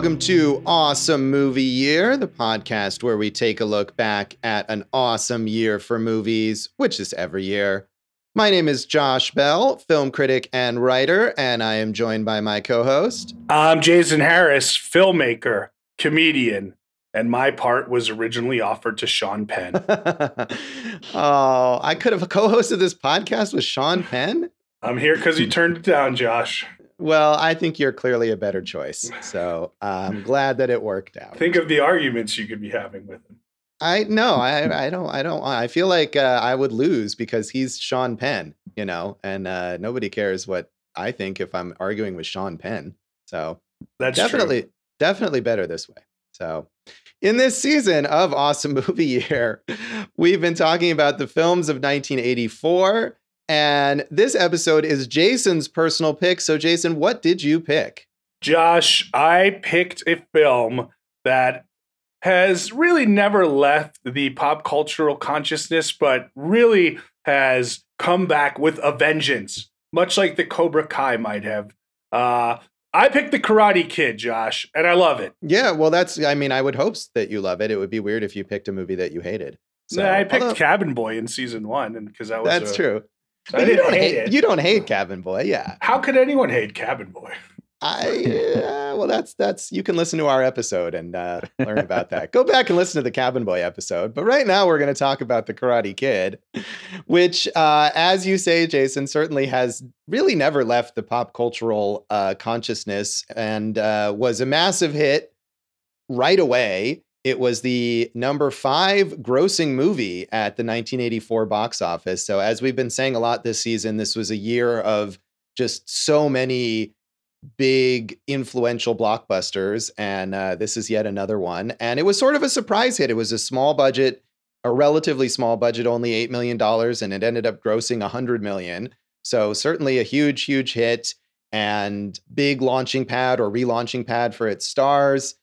Welcome to Awesome Movie Year, the podcast where we take a look back at an awesome year for movies, which is every year. My name is Josh Bell, film critic and writer, and I am joined by my co host. I'm Jason Harris, filmmaker, comedian, and my part was originally offered to Sean Penn. oh, I could have co hosted this podcast with Sean Penn? I'm here because you hmm. turned it down, Josh. Well, I think you're clearly a better choice. So I'm glad that it worked out. Think of the arguments you could be having with him. I no, I I don't I don't I feel like uh, I would lose because he's Sean Penn, you know, and uh, nobody cares what I think if I'm arguing with Sean Penn. So that's definitely true. definitely better this way. So in this season of Awesome Movie Year, we've been talking about the films of 1984 and this episode is Jason's personal pick. So, Jason, what did you pick? Josh, I picked a film that has really never left the pop cultural consciousness, but really has come back with a vengeance, much like the Cobra Kai might have. Uh, I picked the Karate Kid, Josh, and I love it. Yeah, well, that's, I mean, I would hope that you love it. It would be weird if you picked a movie that you hated. So, I picked although, Cabin Boy in season one, and because that was that's a, true. So I didn't hate, it. You don't hate Cabin Boy, yeah. How could anyone hate Cabin Boy? I uh, well, that's that's you can listen to our episode and uh, learn about that. Go back and listen to the Cabin Boy episode. But right now, we're going to talk about the Karate Kid, which, uh, as you say, Jason, certainly has really never left the pop cultural uh, consciousness and uh, was a massive hit right away. It was the number five grossing movie at the 1984 box office. So, as we've been saying a lot this season, this was a year of just so many big, influential blockbusters. And uh, this is yet another one. And it was sort of a surprise hit. It was a small budget, a relatively small budget, only $8 million, and it ended up grossing 100 million. So, certainly a huge, huge hit and big launching pad or relaunching pad for its stars.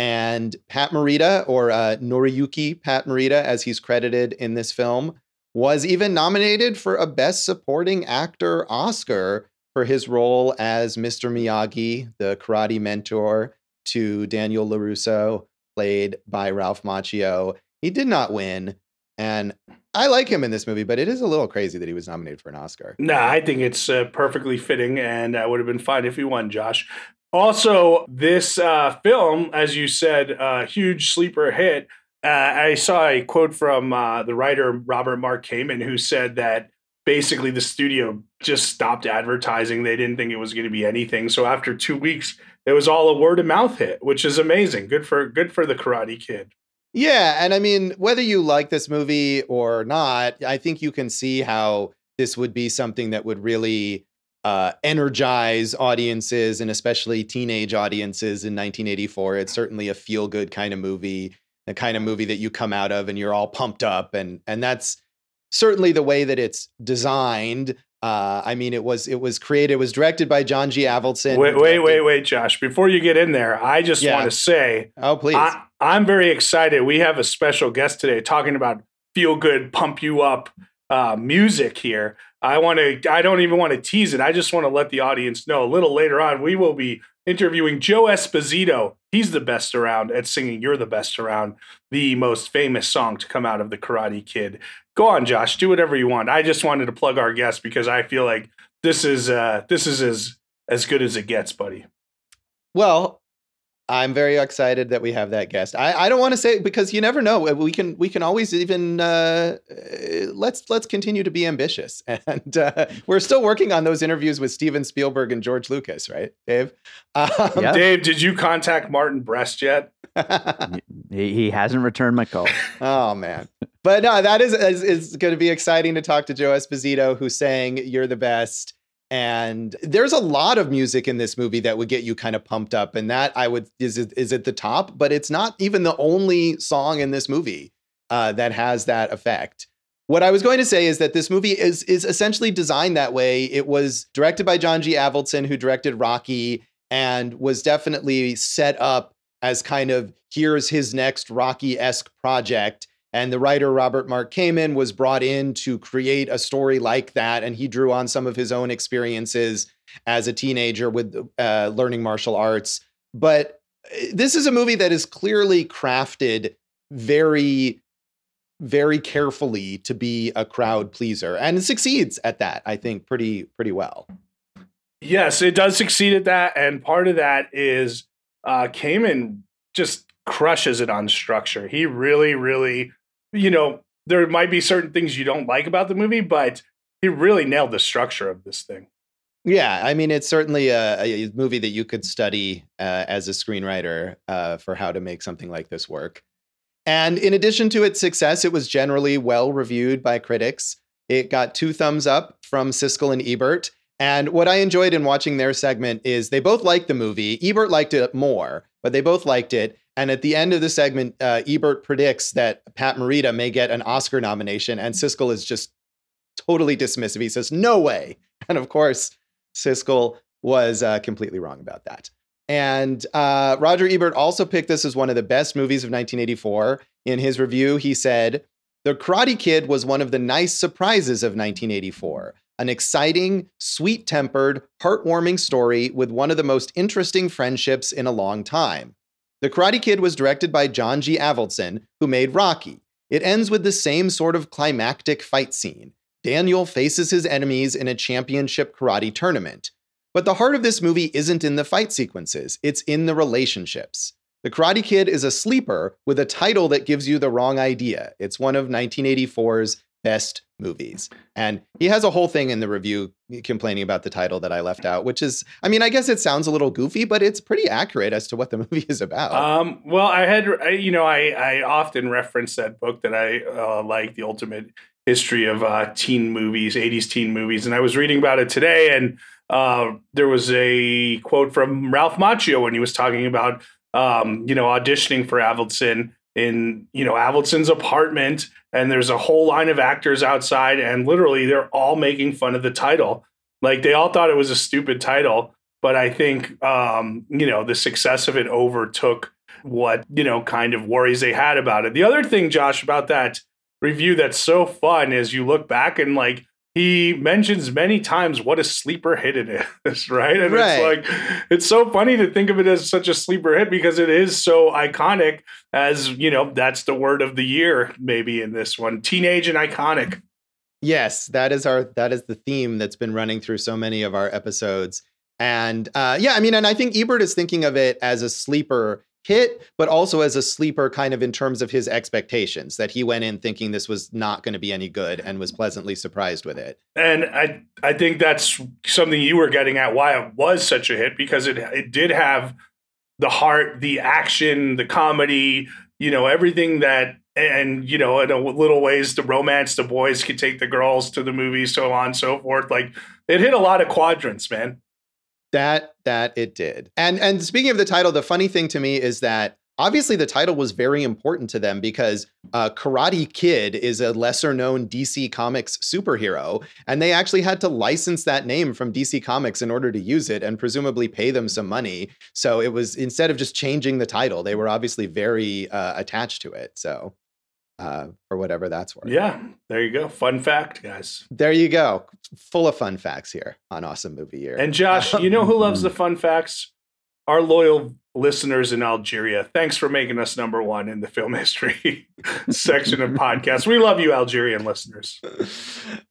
And Pat Morita, or uh, Noriyuki Pat Morita, as he's credited in this film, was even nominated for a Best Supporting Actor Oscar for his role as Mr. Miyagi, the karate mentor to Daniel LaRusso, played by Ralph Macchio. He did not win. And I like him in this movie, but it is a little crazy that he was nominated for an Oscar. No, nah, I think it's uh, perfectly fitting, and I would have been fine if he won, Josh. Also, this uh, film, as you said, a uh, huge sleeper hit. Uh, I saw a quote from uh, the writer Robert Mark Kamen, who said that basically the studio just stopped advertising. They didn't think it was going to be anything. So after two weeks, it was all a word of mouth hit, which is amazing. Good for good for the Karate Kid. Yeah, and I mean, whether you like this movie or not, I think you can see how this would be something that would really uh, energize audiences and especially teenage audiences in 1984. It's certainly a feel good kind of movie, the kind of movie that you come out of and you're all pumped up, and and that's certainly the way that it's designed. Uh, I mean, it was it was created, it was directed by John G. Avildsen. Wait, wait, wait, wait, Josh. Before you get in there, I just yeah. want to say, oh please, I, I'm very excited. We have a special guest today talking about feel good, pump you up uh, music here. I want to, I don't even want to tease it. I just want to let the audience know a little later on, we will be interviewing Joe Esposito. He's the best around at singing You're the Best Around, the most famous song to come out of The Karate Kid. Go on, Josh, do whatever you want. I just wanted to plug our guest because I feel like this is, uh, this is as, as good as it gets, buddy. Well, I'm very excited that we have that guest. I, I don't want to say because you never know. We can we can always even uh, let's let's continue to be ambitious, and uh, we're still working on those interviews with Steven Spielberg and George Lucas, right, Dave? Um, yeah. Dave, did you contact Martin Brest yet? he, he hasn't returned my call. oh man, but no, that is is, is going to be exciting to talk to Joe Esposito, who's saying you're the best and there's a lot of music in this movie that would get you kind of pumped up and that i would is is at the top but it's not even the only song in this movie uh, that has that effect. What i was going to say is that this movie is is essentially designed that way. It was directed by john g. Avildsen who directed rocky and was definitely set up as kind of here's his next rocky-esque project and the writer Robert Mark Kamen was brought in to create a story like that. And he drew on some of his own experiences as a teenager with uh, learning martial arts. But this is a movie that is clearly crafted very very carefully to be a crowd pleaser and it succeeds at that i think pretty pretty well yes it does succeed at that and part of that is uh Kamen just crushes it on structure he really really you know there might be certain things you don't like about the movie but he really nailed the structure of this thing yeah, I mean, it's certainly a, a movie that you could study uh, as a screenwriter uh, for how to make something like this work. And in addition to its success, it was generally well reviewed by critics. It got two thumbs up from Siskel and Ebert. And what I enjoyed in watching their segment is they both liked the movie. Ebert liked it more, but they both liked it. And at the end of the segment, uh, Ebert predicts that Pat Morita may get an Oscar nomination, and Siskel is just totally dismissive. He says, "No way!" And of course, Siskel was uh, completely wrong about that. And uh, Roger Ebert also picked this as one of the best movies of 1984. In his review, he said, The Karate Kid was one of the nice surprises of 1984. An exciting, sweet tempered, heartwarming story with one of the most interesting friendships in a long time. The Karate Kid was directed by John G. Avildsen, who made Rocky. It ends with the same sort of climactic fight scene. Daniel faces his enemies in a championship karate tournament. But the heart of this movie isn't in the fight sequences, it's in the relationships. The Karate Kid is a sleeper with a title that gives you the wrong idea. It's one of 1984's best movies. And he has a whole thing in the review complaining about the title that I left out, which is, I mean, I guess it sounds a little goofy, but it's pretty accurate as to what the movie is about. Um, well, I had, you know, I, I often reference that book that I uh, like, The Ultimate history of uh, teen movies, 80s teen movies. And I was reading about it today, and uh, there was a quote from Ralph Macchio when he was talking about, um, you know, auditioning for Avildsen in, you know, Avildsen's apartment. And there's a whole line of actors outside, and literally they're all making fun of the title. Like they all thought it was a stupid title. But I think, um, you know, the success of it overtook what, you know, kind of worries they had about it. The other thing, Josh, about that review that's so fun is you look back and like he mentions many times what a sleeper hit it is, right? And right. it's like it's so funny to think of it as such a sleeper hit because it is so iconic as, you know, that's the word of the year maybe in this one. Teenage and iconic. Yes, that is our that is the theme that's been running through so many of our episodes. And uh, yeah, I mean, and I think Ebert is thinking of it as a sleeper hit, but also as a sleeper kind of in terms of his expectations that he went in thinking this was not going to be any good and was pleasantly surprised with it. And I I think that's something you were getting at why it was such a hit because it it did have the heart, the action, the comedy, you know, everything that and you know, in a little ways the romance, the boys could take the girls to the movies, so on and so forth. Like it hit a lot of quadrants, man. That that it did. And and speaking of the title, the funny thing to me is that obviously the title was very important to them because uh, Karate Kid is a lesser known DC Comics superhero, and they actually had to license that name from DC Comics in order to use it and presumably pay them some money. So it was instead of just changing the title, they were obviously very uh, attached to it. So uh, for whatever that's worth. Yeah, there you go. Fun fact, guys. There you go. Full of fun facts here on Awesome Movie Year. And Josh, you know who loves the fun facts? Our loyal listeners in Algeria. Thanks for making us number one in the film history section of podcasts. We love you, Algerian listeners.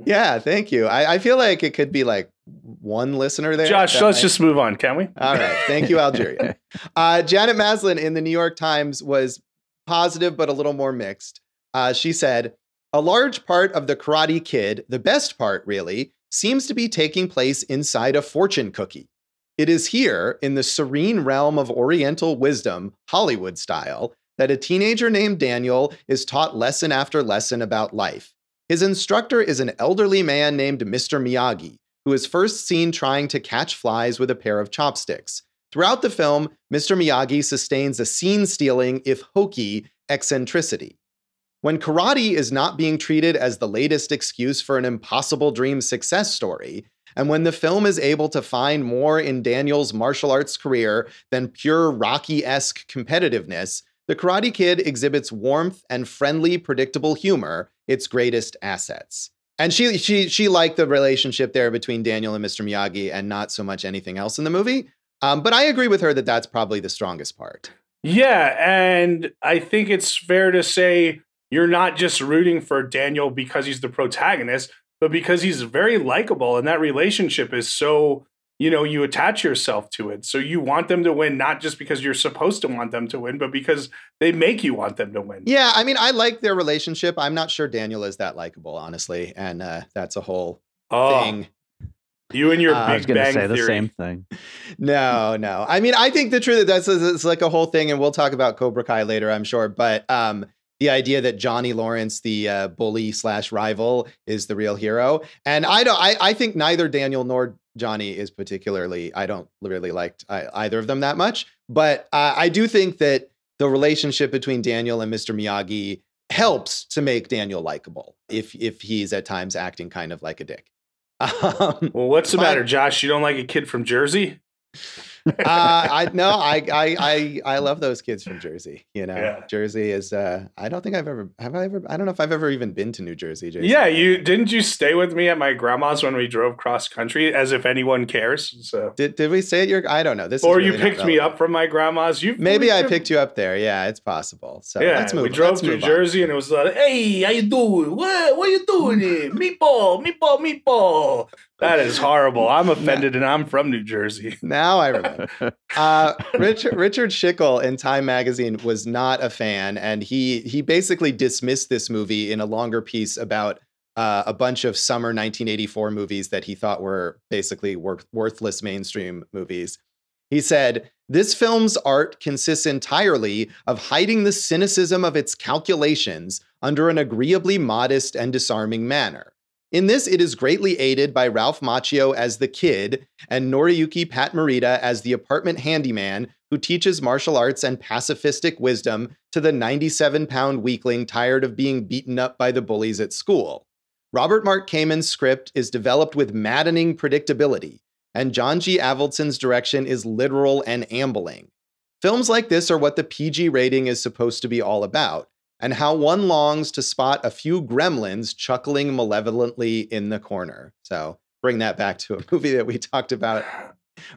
Yeah, thank you. I, I feel like it could be like one listener there. Josh, let's might... just move on, can we? All right. Thank you, Algeria. uh, Janet Maslin in the New York Times was positive, but a little more mixed. Uh, she said, A large part of the Karate Kid, the best part really, seems to be taking place inside a fortune cookie. It is here, in the serene realm of Oriental wisdom, Hollywood style, that a teenager named Daniel is taught lesson after lesson about life. His instructor is an elderly man named Mr. Miyagi, who is first seen trying to catch flies with a pair of chopsticks. Throughout the film, Mr. Miyagi sustains a scene stealing, if hokey, eccentricity. When karate is not being treated as the latest excuse for an impossible dream success story, and when the film is able to find more in Daniel's martial arts career than pure Rocky esque competitiveness, The Karate Kid exhibits warmth and friendly, predictable humor, its greatest assets. And she she she liked the relationship there between Daniel and Mr. Miyagi and not so much anything else in the movie. Um, but I agree with her that that's probably the strongest part. Yeah, and I think it's fair to say you're not just rooting for Daniel because he's the protagonist, but because he's very likable and that relationship is so, you know, you attach yourself to it. So you want them to win not just because you're supposed to want them to win, but because they make you want them to win. Yeah, I mean, I like their relationship. I'm not sure Daniel is that likable, honestly, and uh, that's a whole Oh, thing. you and your Uh, I was going to Bang say the same thing. No, no. I mean, I think the truth that's it's like a whole thing, and we'll talk about Cobra Kai later, I'm sure. But um, the idea that Johnny Lawrence, the uh, bully slash rival, is the real hero, and I don't. I, I think neither Daniel nor Johnny is particularly. I don't really like either of them that much, but uh, I do think that the relationship between Daniel and Mr. Miyagi helps to make Daniel likable if if he's at times acting kind of like a dick. Um, Well, what's the But- matter, Josh? You don't like a kid from Jersey? Uh, I no, I, I I I love those kids from Jersey. You know, Yeah. Jersey is. uh I don't think I've ever have I ever. I don't know if I've ever even been to New Jersey. Jason. Yeah, you didn't you stay with me at my grandma's when we drove cross country, as if anyone cares. So, did. Did we say it? Your I don't know. This or you really not picked me up from my grandma's. You Maybe I picked you up there. Yeah, it's possible. So Yeah, let's move. we drove through move on. Jersey, and it was like, "Hey, how you doing? What? What you doing here? Meatball, meatball, meatball." That is horrible. I'm offended, and I'm from New Jersey. Now I remember. Uh, Richard Richard Schickel in Time Magazine was not a fan, and he he basically dismissed this movie in a longer piece about uh, a bunch of summer 1984 movies that he thought were basically worth, worthless mainstream movies. He said, This film's art consists entirely of hiding the cynicism of its calculations under an agreeably modest and disarming manner. In this, it is greatly aided by Ralph Macchio as the kid and Noriyuki Pat Morita as the apartment handyman who teaches martial arts and pacifistic wisdom to the 97 pound weakling tired of being beaten up by the bullies at school. Robert Mark Kamen's script is developed with maddening predictability, and John G. Avildsen's direction is literal and ambling. Films like this are what the PG rating is supposed to be all about, and how one longs to spot a few gremlins chuckling malevolently in the corner. So bring that back to a movie that we talked about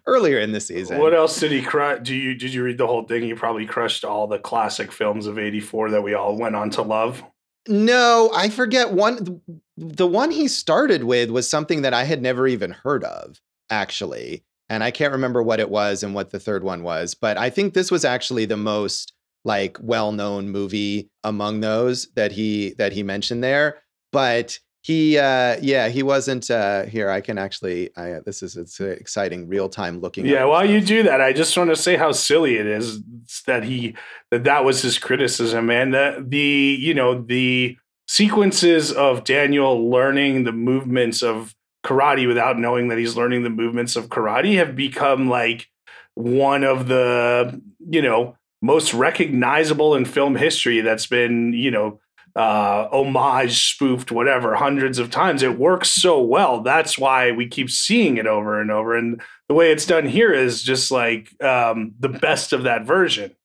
earlier in the season. What else did he crush? Do you did you read the whole thing? He probably crushed all the classic films of '84 that we all went on to love. No, I forget one. The one he started with was something that I had never even heard of, actually. And I can't remember what it was and what the third one was, but I think this was actually the most like well-known movie among those that he that he mentioned there. But he uh yeah, he wasn't uh here. I can actually I this is it's exciting real-time looking. Yeah, while you do that, I just want to say how silly it is that he that that was his criticism and the the you know the sequences of Daniel learning the movements of karate without knowing that he's learning the movements of karate have become like one of the you know most recognizable in film history that's been you know uh homage spoofed whatever hundreds of times. It works so well. That's why we keep seeing it over and over. And the way it's done here is just like um the best of that version.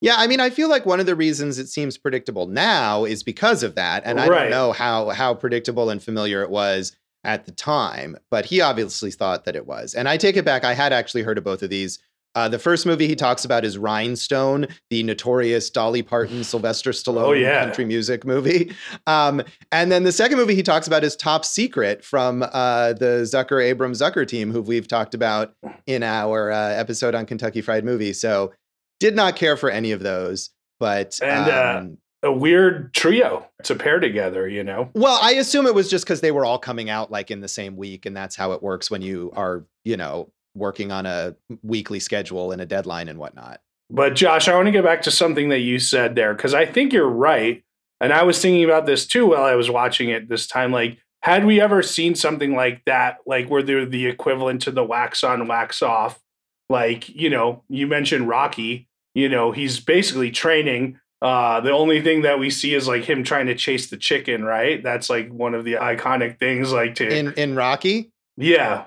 Yeah, I mean, I feel like one of the reasons it seems predictable now is because of that, and I don't know how how predictable and familiar it was at the time, but he obviously thought that it was. And I take it back; I had actually heard of both of these. Uh, the first movie he talks about is Rhinestone, the notorious Dolly Parton, Sylvester Stallone Oh, yeah. country music movie. Um, and then the second movie he talks about is Top Secret from uh, the Zucker Abrams Zucker team, who we've talked about in our uh, episode on Kentucky Fried Movie. So did not care for any of those, but And, uh, um, a weird trio to pair together you know well, I assume it was just because they were all coming out like in the same week, and that's how it works when you are, you know, working on a weekly schedule and a deadline and whatnot. But Josh, I want to get back to something that you said there because I think you're right. And I was thinking about this too while I was watching it this time. Like, had we ever seen something like that, like where they're the equivalent to the wax on, wax off? Like, you know, you mentioned Rocky, you know, he's basically training. Uh, the only thing that we see is like him trying to chase the chicken, right? That's like one of the iconic things, like to, In in Rocky, yeah,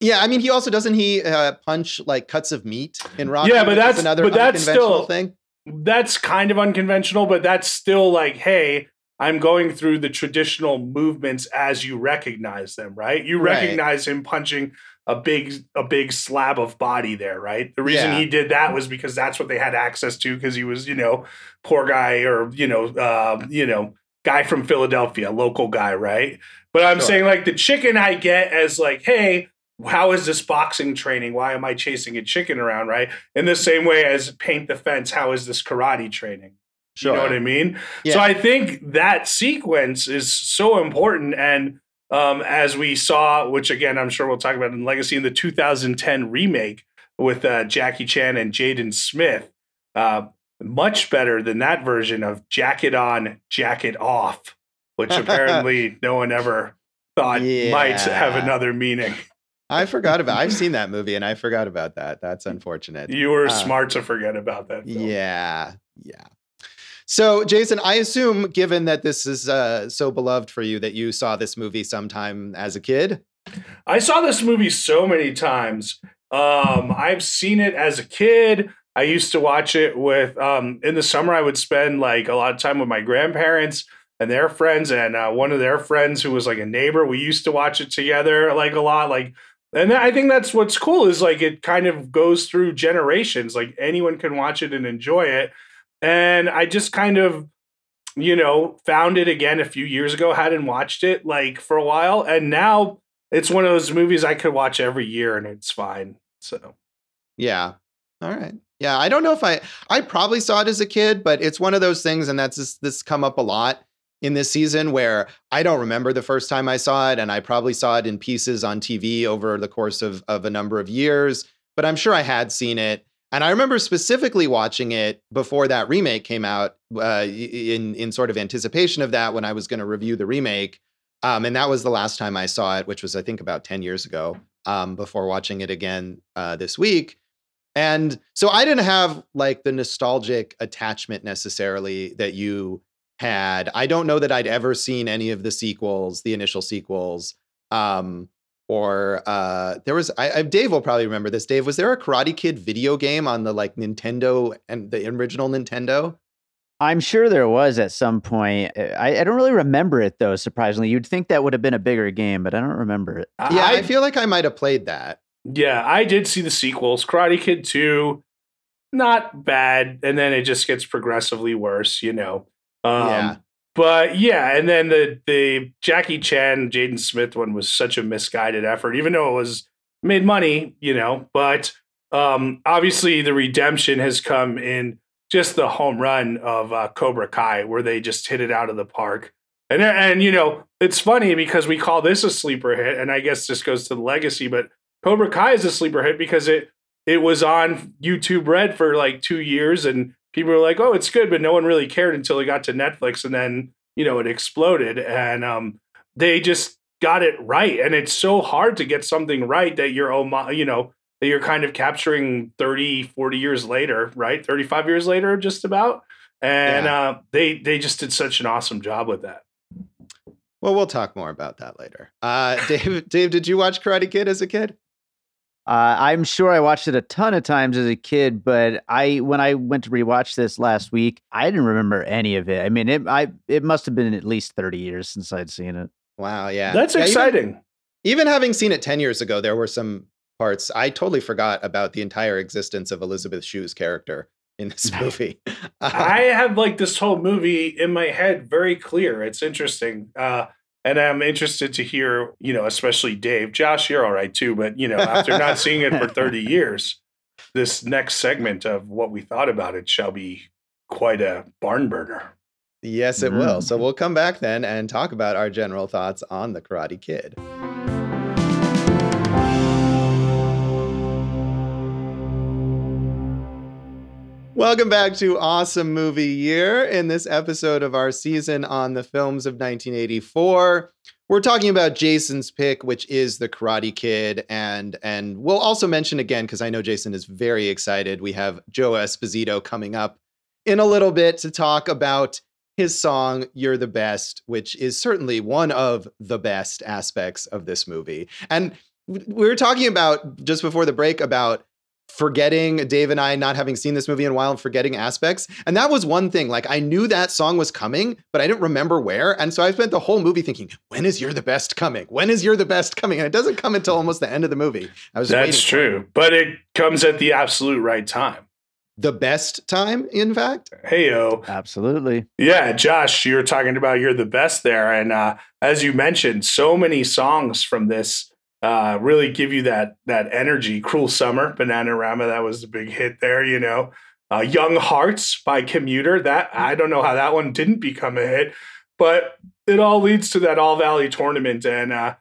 yeah, I mean, he also doesn't he uh, punch like cuts of meat in Rocky? Yeah, but that's- another but that's unconventional still- thing. that's kind of unconventional, but that's still like, hey, I'm going through the traditional movements as you recognize them, right? You Right. recognize him punching a big a big slab of body there, right? The reason Yeah. he did that was because that's what they had access to because he was, you know, poor guy or you know, uh, you know, guy from Philadelphia, local guy, right? But I'm Sure. saying like the chicken I get as like, hey, how is this boxing training? Why am I chasing a chicken around, right? In the same way as paint the fence, how is this karate training? Sure. You know what I mean? So I think that sequence is so important. And um, as we saw, which again, I'm sure we'll talk about in Legacy in the 2010 remake with uh, Jackie Chan and Jaden Smith, uh, much better than that version of Jacket On, Jacket Off, which apparently no one ever thought might have another meaning. I forgot about. I've seen that movie and I forgot about that. That's unfortunate. You were Uh, smart to forget about that. Film. Yeah, yeah. So, Jason, I assume, given that this is uh, so beloved for you, that you saw this movie sometime as a kid. I saw this movie so many times. Um, I've seen it as a kid. I used to watch it with um, in the summer. I would spend like a lot of time with my grandparents and their friends, and uh, one of their friends who was like a neighbor. We used to watch it together like a lot. Like, and I think that's what's cool is like it kind of goes through generations. Like anyone can watch it and enjoy it. And I just kind of you know, found it again a few years ago, hadn't watched it like for a while, and now it's one of those movies I could watch every year and it's fine. So Yeah. All right. Yeah. I don't know if I. I probably saw it as a kid, but it's one of those things, and that's this, this come up a lot in this season where I don't remember the first time I saw it, and I probably saw it in pieces on TV over the course of of a number of years. But I'm sure I had seen it. And I remember specifically watching it before that remake came out, uh, in in sort of anticipation of that when I was going to review the remake. Um, and that was the last time I saw it, which was I think about ten years ago. Um, before watching it again uh, this week, and so I didn't have like the nostalgic attachment necessarily that you had. I don't know that I'd ever seen any of the sequels, the initial sequels. Um, or uh, there was I, I Dave will probably remember this. Dave, was there a Karate Kid video game on the like Nintendo and the original Nintendo? I'm sure there was at some point. Uh, I, I don't really remember it though. Surprisingly, you'd think that would have been a bigger game, but I don't remember it. Yeah, I, I, feel like I might have played that. yeah, I did see the sequels. Karate Kid 2, not bad. And then it just gets progressively worse, you know. Um, Yeah. But yeah, and then the the Jackie Chan, Jaden Smith one was such a misguided effort, even though it was made money, you know. But um, obviously, the redemption has come in just the home run of uh, Cobra Kai, where they just hit it out of the park. And and you know, it's funny because we call this a sleeper hit, and I guess this goes to the legacy, but Cobra Kai is a sleeper hit because it it was on YouTube Red for like two years, and people were like, "Oh, it's good," but no one really cared until it got to Netflix, and then you know it exploded, and um, they just got it right. And it's so hard to get something right that you're omo- you know that you're kind of capturing 30, 40 years later, right? 35 years later, just about. And Yeah. uh, they they just did such an awesome job with that. Well, we'll talk more about that later. Uh, Dave, Dave, did you watch Karate Kid as a kid? Uh, I'm sure I watched it a ton of times as a kid, but I when I went to rewatch this last week, I didn't remember any of it. I mean, it I it must have been at least 30 years since I'd seen it. Wow, yeah, That's Yeah, even- exciting. even having seen it 10 years ago, there were some parts I totally forgot about the entire existence of Elizabeth Shue's character in this movie. I have like this whole movie in my head very clear. It's interesting. Uh, and I'm interested to hear, you know, especially Dave. Josh, you're all right too, but you know, after not seeing it for 30 years, this next segment of what we thought about it shall be quite a barn burner. yes, it will. Mm. So we'll come back then and talk about our general thoughts on The Karate Kid. Welcome back to Awesome Movie Year. In this episode of our season on the films of 1984, we're talking about Jason's pick, which is The Karate Kid, and and we'll also mention again because I know Jason is very excited. We have Joe Esposito coming up in a little bit to talk about his song "You're the Best," which is certainly one of the best aspects of this movie. And we were talking about just before the break about forgetting Dave and I not having seen this movie in a while and forgetting aspects. And that was one thing. Like I knew that song was coming, but I didn't remember where. And so I spent the whole movie thinking, when is You're the Best coming? When is You're the Best coming? And it doesn't come until almost the end of the movie. I was That's true. But it comes at the absolute right time. The best time, in fact. Hey yo. Absolutely. Yeah, Josh, you were talking about you're the best there. And uh, as you mentioned, so many songs from this uh, really give you that that energy. Cruel Summer, Bananarama, that was the big hit there. You know, uh, Young Hearts by Commuter. That I don't know how that one didn't become a hit, but it all leads to that All Valley tournament. And uh,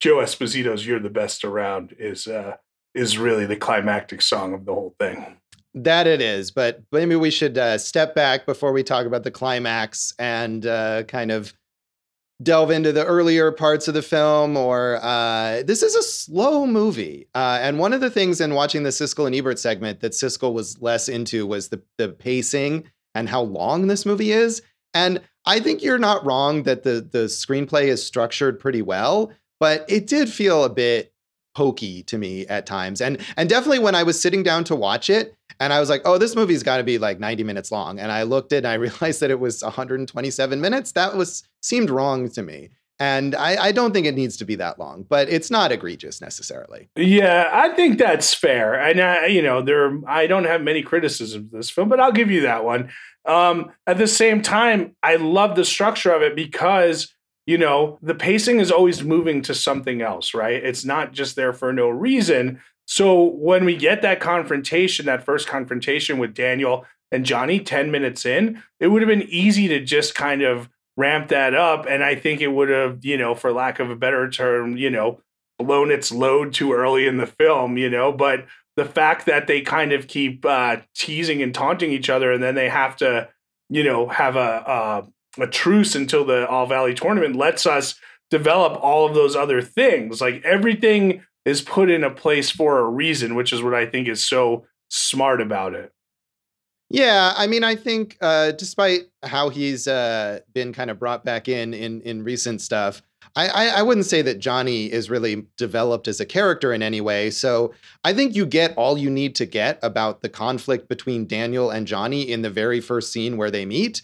Joe Esposito's "You're the Best Around" is uh, is really the climactic song of the whole thing. That it is, but maybe we should uh, step back before we talk about the climax and uh, kind of delve into the earlier parts of the film or uh, this is a slow movie. Uh, and one of the things in watching the siskel and ebert segment that siskel was less into was the, the pacing and how long this movie is. And i think you're not wrong that the, the screenplay is structured pretty well but it did feel a bit pokey to me at times and and definitely when i was sitting down to watch it and I was like, oh, this movie's got to be like 90 minutes long. And I looked at it and I realized that it was 127 minutes. That was seemed wrong to me. And I, I, don't think it needs to be that long, but it's not egregious necessarily. Yeah, I think that's fair. And I, you know, there I don't have many criticisms of this film, but I'll give you that one. Um, at the same time, I love the structure of it because you know the pacing is always moving to something else, right? It's not just there for no reason. So when we get that confrontation, that first confrontation with Daniel and Johnny 10 minutes in, it would have been easy to just kind of ramp that up. And I think it would have, you know, for lack of a better term, you know, blown its load too early in the film, you know. But the fact that they kind of keep uh, teasing and taunting each other and then they have to, you know, have a, a, truce until the All Valley tournament lets us develop all of those other things. Like everything is put in a place for a reason, which is what I think is so smart about it. Yeah, I mean, I think uh, despite how he's uh, been kind of brought back in in in recent stuff, I, I, I wouldn't say that Johnny is really developed as a character in any way. So I think you get all you need to get about the conflict between Daniel and Johnny in the very first scene where they meet,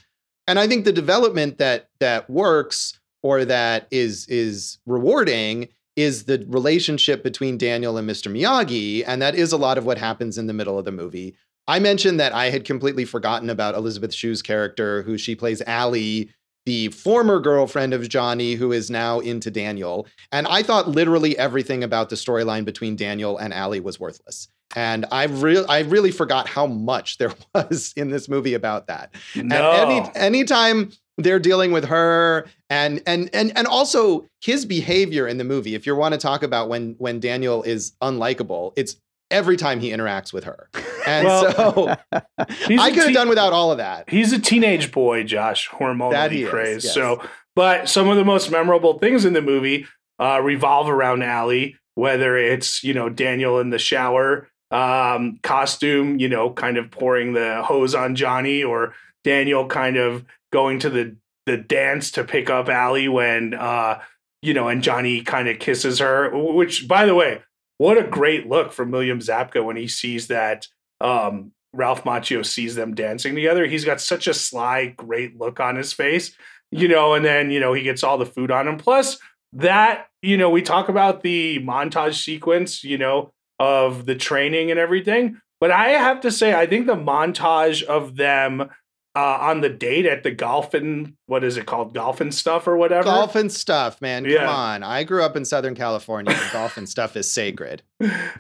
and I think the development that that works or that is is rewarding is the relationship between Daniel and Mr. Miyagi. And that is a lot of what happens in the middle of the movie. I mentioned that I had completely forgotten about Elizabeth Shue's character, who she plays Allie, the former girlfriend of Johnny, who is now into Daniel. And I thought literally everything about the storyline between Daniel and Allie was worthless. And I really, I really forgot how much there was in this movie about that. No. And any anytime they're dealing with her and and and and also his behavior in the movie if you want to talk about when when daniel is unlikable it's every time he interacts with her and well, so i could have done without all of that he's a teenage boy josh hormonally crazed yes. so but some of the most memorable things in the movie uh, revolve around Allie, whether it's you know Daniel in the shower um, costume, you know, kind of pouring the hose on Johnny, or Daniel kind of going to the the dance to pick up Allie when uh you know and Johnny kind of kisses her which by the way what a great look from William Zabka when he sees that um Ralph Macchio sees them dancing together. He's got such a sly great look on his face you know and then you know he gets all the food on him. Plus that you know we talk about the montage sequence you know of the training and everything but I have to say I think the montage of them uh, on the date at the golfing, what is it called? Golf N' Stuff or whatever? Golf N' Stuff, man. Come yeah. on. I grew up in Southern California and golfing stuff is sacred.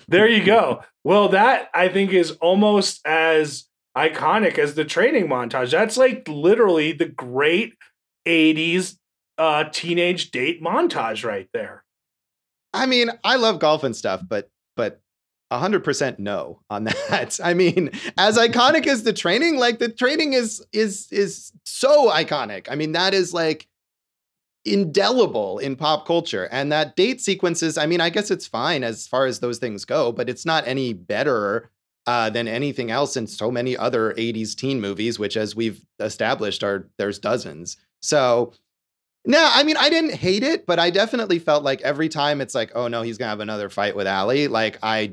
There you go. Well, that I think is almost as iconic as the training montage. That's like literally the great 80s uh, teenage date montage right there. I mean, I love Golf N' Stuff, but but 100% no on that. I mean, as iconic as the training, like the training is is is so iconic. I mean, that is like indelible in pop culture. And that date sequences, I mean, I guess it's fine as far as those things go, but it's not any better uh, than anything else in so many other 80s teen movies, which as we've established are there's dozens. So no, I mean, I didn't hate it, but I definitely felt like every time it's like, oh no, he's gonna have another fight with Allie. Like I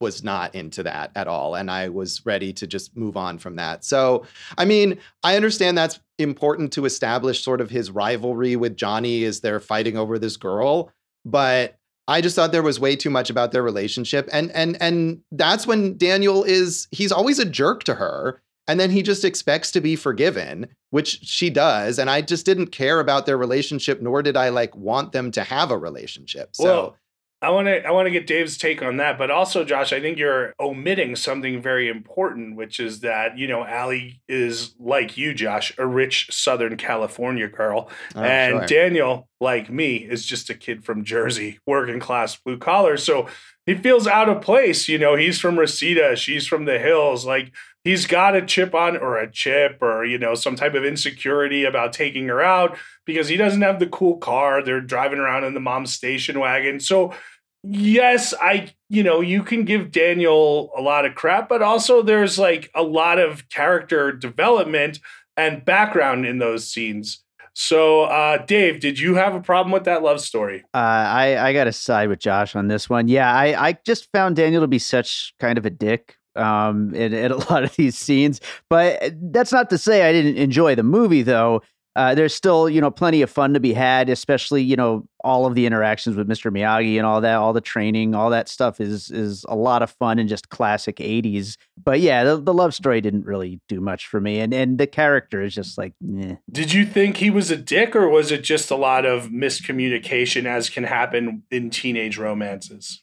was not into that at all. And I was ready to just move on from that. So, I mean, I understand that's important to establish sort of his rivalry with Johnny as they're fighting over this girl. But I just thought there was way too much about their relationship. And and and that's when Daniel is he's always a jerk to her. And then he just expects to be forgiven, which she does. And I just didn't care about their relationship, nor did I like want them to have a relationship. So well, I want to I want to get Dave's take on that, but also Josh, I think you're omitting something very important, which is that you know Allie is like you, Josh, a rich Southern California girl, oh, and sure. Daniel, like me, is just a kid from Jersey, working class, blue collar. So he feels out of place. You know, he's from Reseda, she's from the hills, like. He's got a chip on, or a chip, or you know, some type of insecurity about taking her out because he doesn't have the cool car. They're driving around in the mom's station wagon. So yes, I, you know, you can give Daniel a lot of crap, but also there's like a lot of character development and background in those scenes. So, uh, Dave, did you have a problem with that love story? Uh, I I got to side with Josh on this one. Yeah, I I just found Daniel to be such kind of a dick um in, in a lot of these scenes, but that's not to say I didn't enjoy the movie though uh, there's still you know plenty of fun to be had, especially you know all of the interactions with Mr. Miyagi and all that, all the training, all that stuff is is a lot of fun and just classic '80s. But yeah, the, the love story didn't really do much for me, and and the character is just like. Eh. Did you think he was a dick, or was it just a lot of miscommunication, as can happen in teenage romances?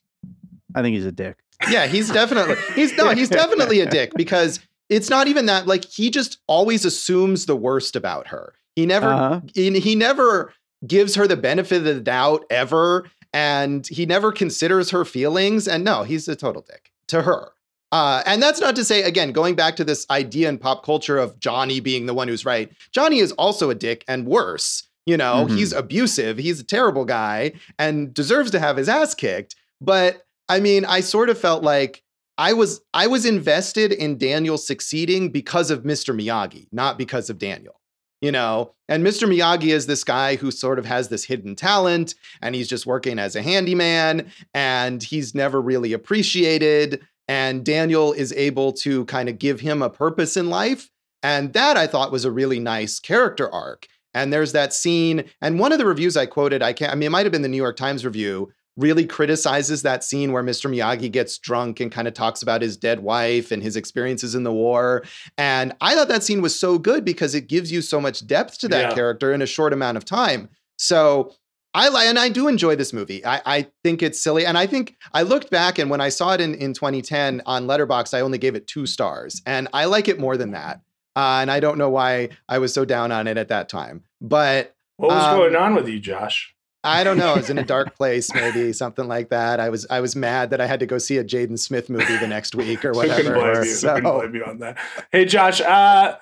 I think he's a dick. Yeah, he's definitely he's no, he's definitely a dick because it's not even that like he just always assumes the worst about her he never uh-huh. he, he never gives her the benefit of the doubt ever and he never considers her feelings and no, he's a total dick to her. Uh, and that's not to say, again, going back to this idea in pop culture of Johnny being the one who's right. Johnny is also a dick and worse. You know, mm-hmm. he's abusive, he's a terrible guy and deserves to have his ass kicked. But I mean, I sort of felt like I was I was invested in Daniel succeeding because of Mr. Miyagi, not because of Daniel you know? And mr miyagi is this guy who sort of has this hidden talent and he's just working as a handyman and he's never really appreciated and daniel is able to kind of give him a purpose in life. And that i thought was a really nice character arc. And there's that scene and one of the reviews i quoted i can't i mean it might have been the new york times review really criticizes that scene where Mr. Miyagi gets drunk and kind of talks about his dead wife and his experiences in the war. And I thought that scene was so good because it gives you so much depth to that yeah. character in a short amount of time. So I like, and I do enjoy this movie. I, I, think it's silly, and I think I looked back and when I saw it in in 2010 on Letterboxd, I only gave it two stars, and I like it more than that. Uh, and I don't know why I was so down on it at that time. But what was um, going on with you, Josh? I don't know. I was in a dark place, maybe something like that. I was I was mad that I had to go see a Jaden Smith movie the next week or whatever. blame you. So. blame you on that. Hey, Josh. Uh,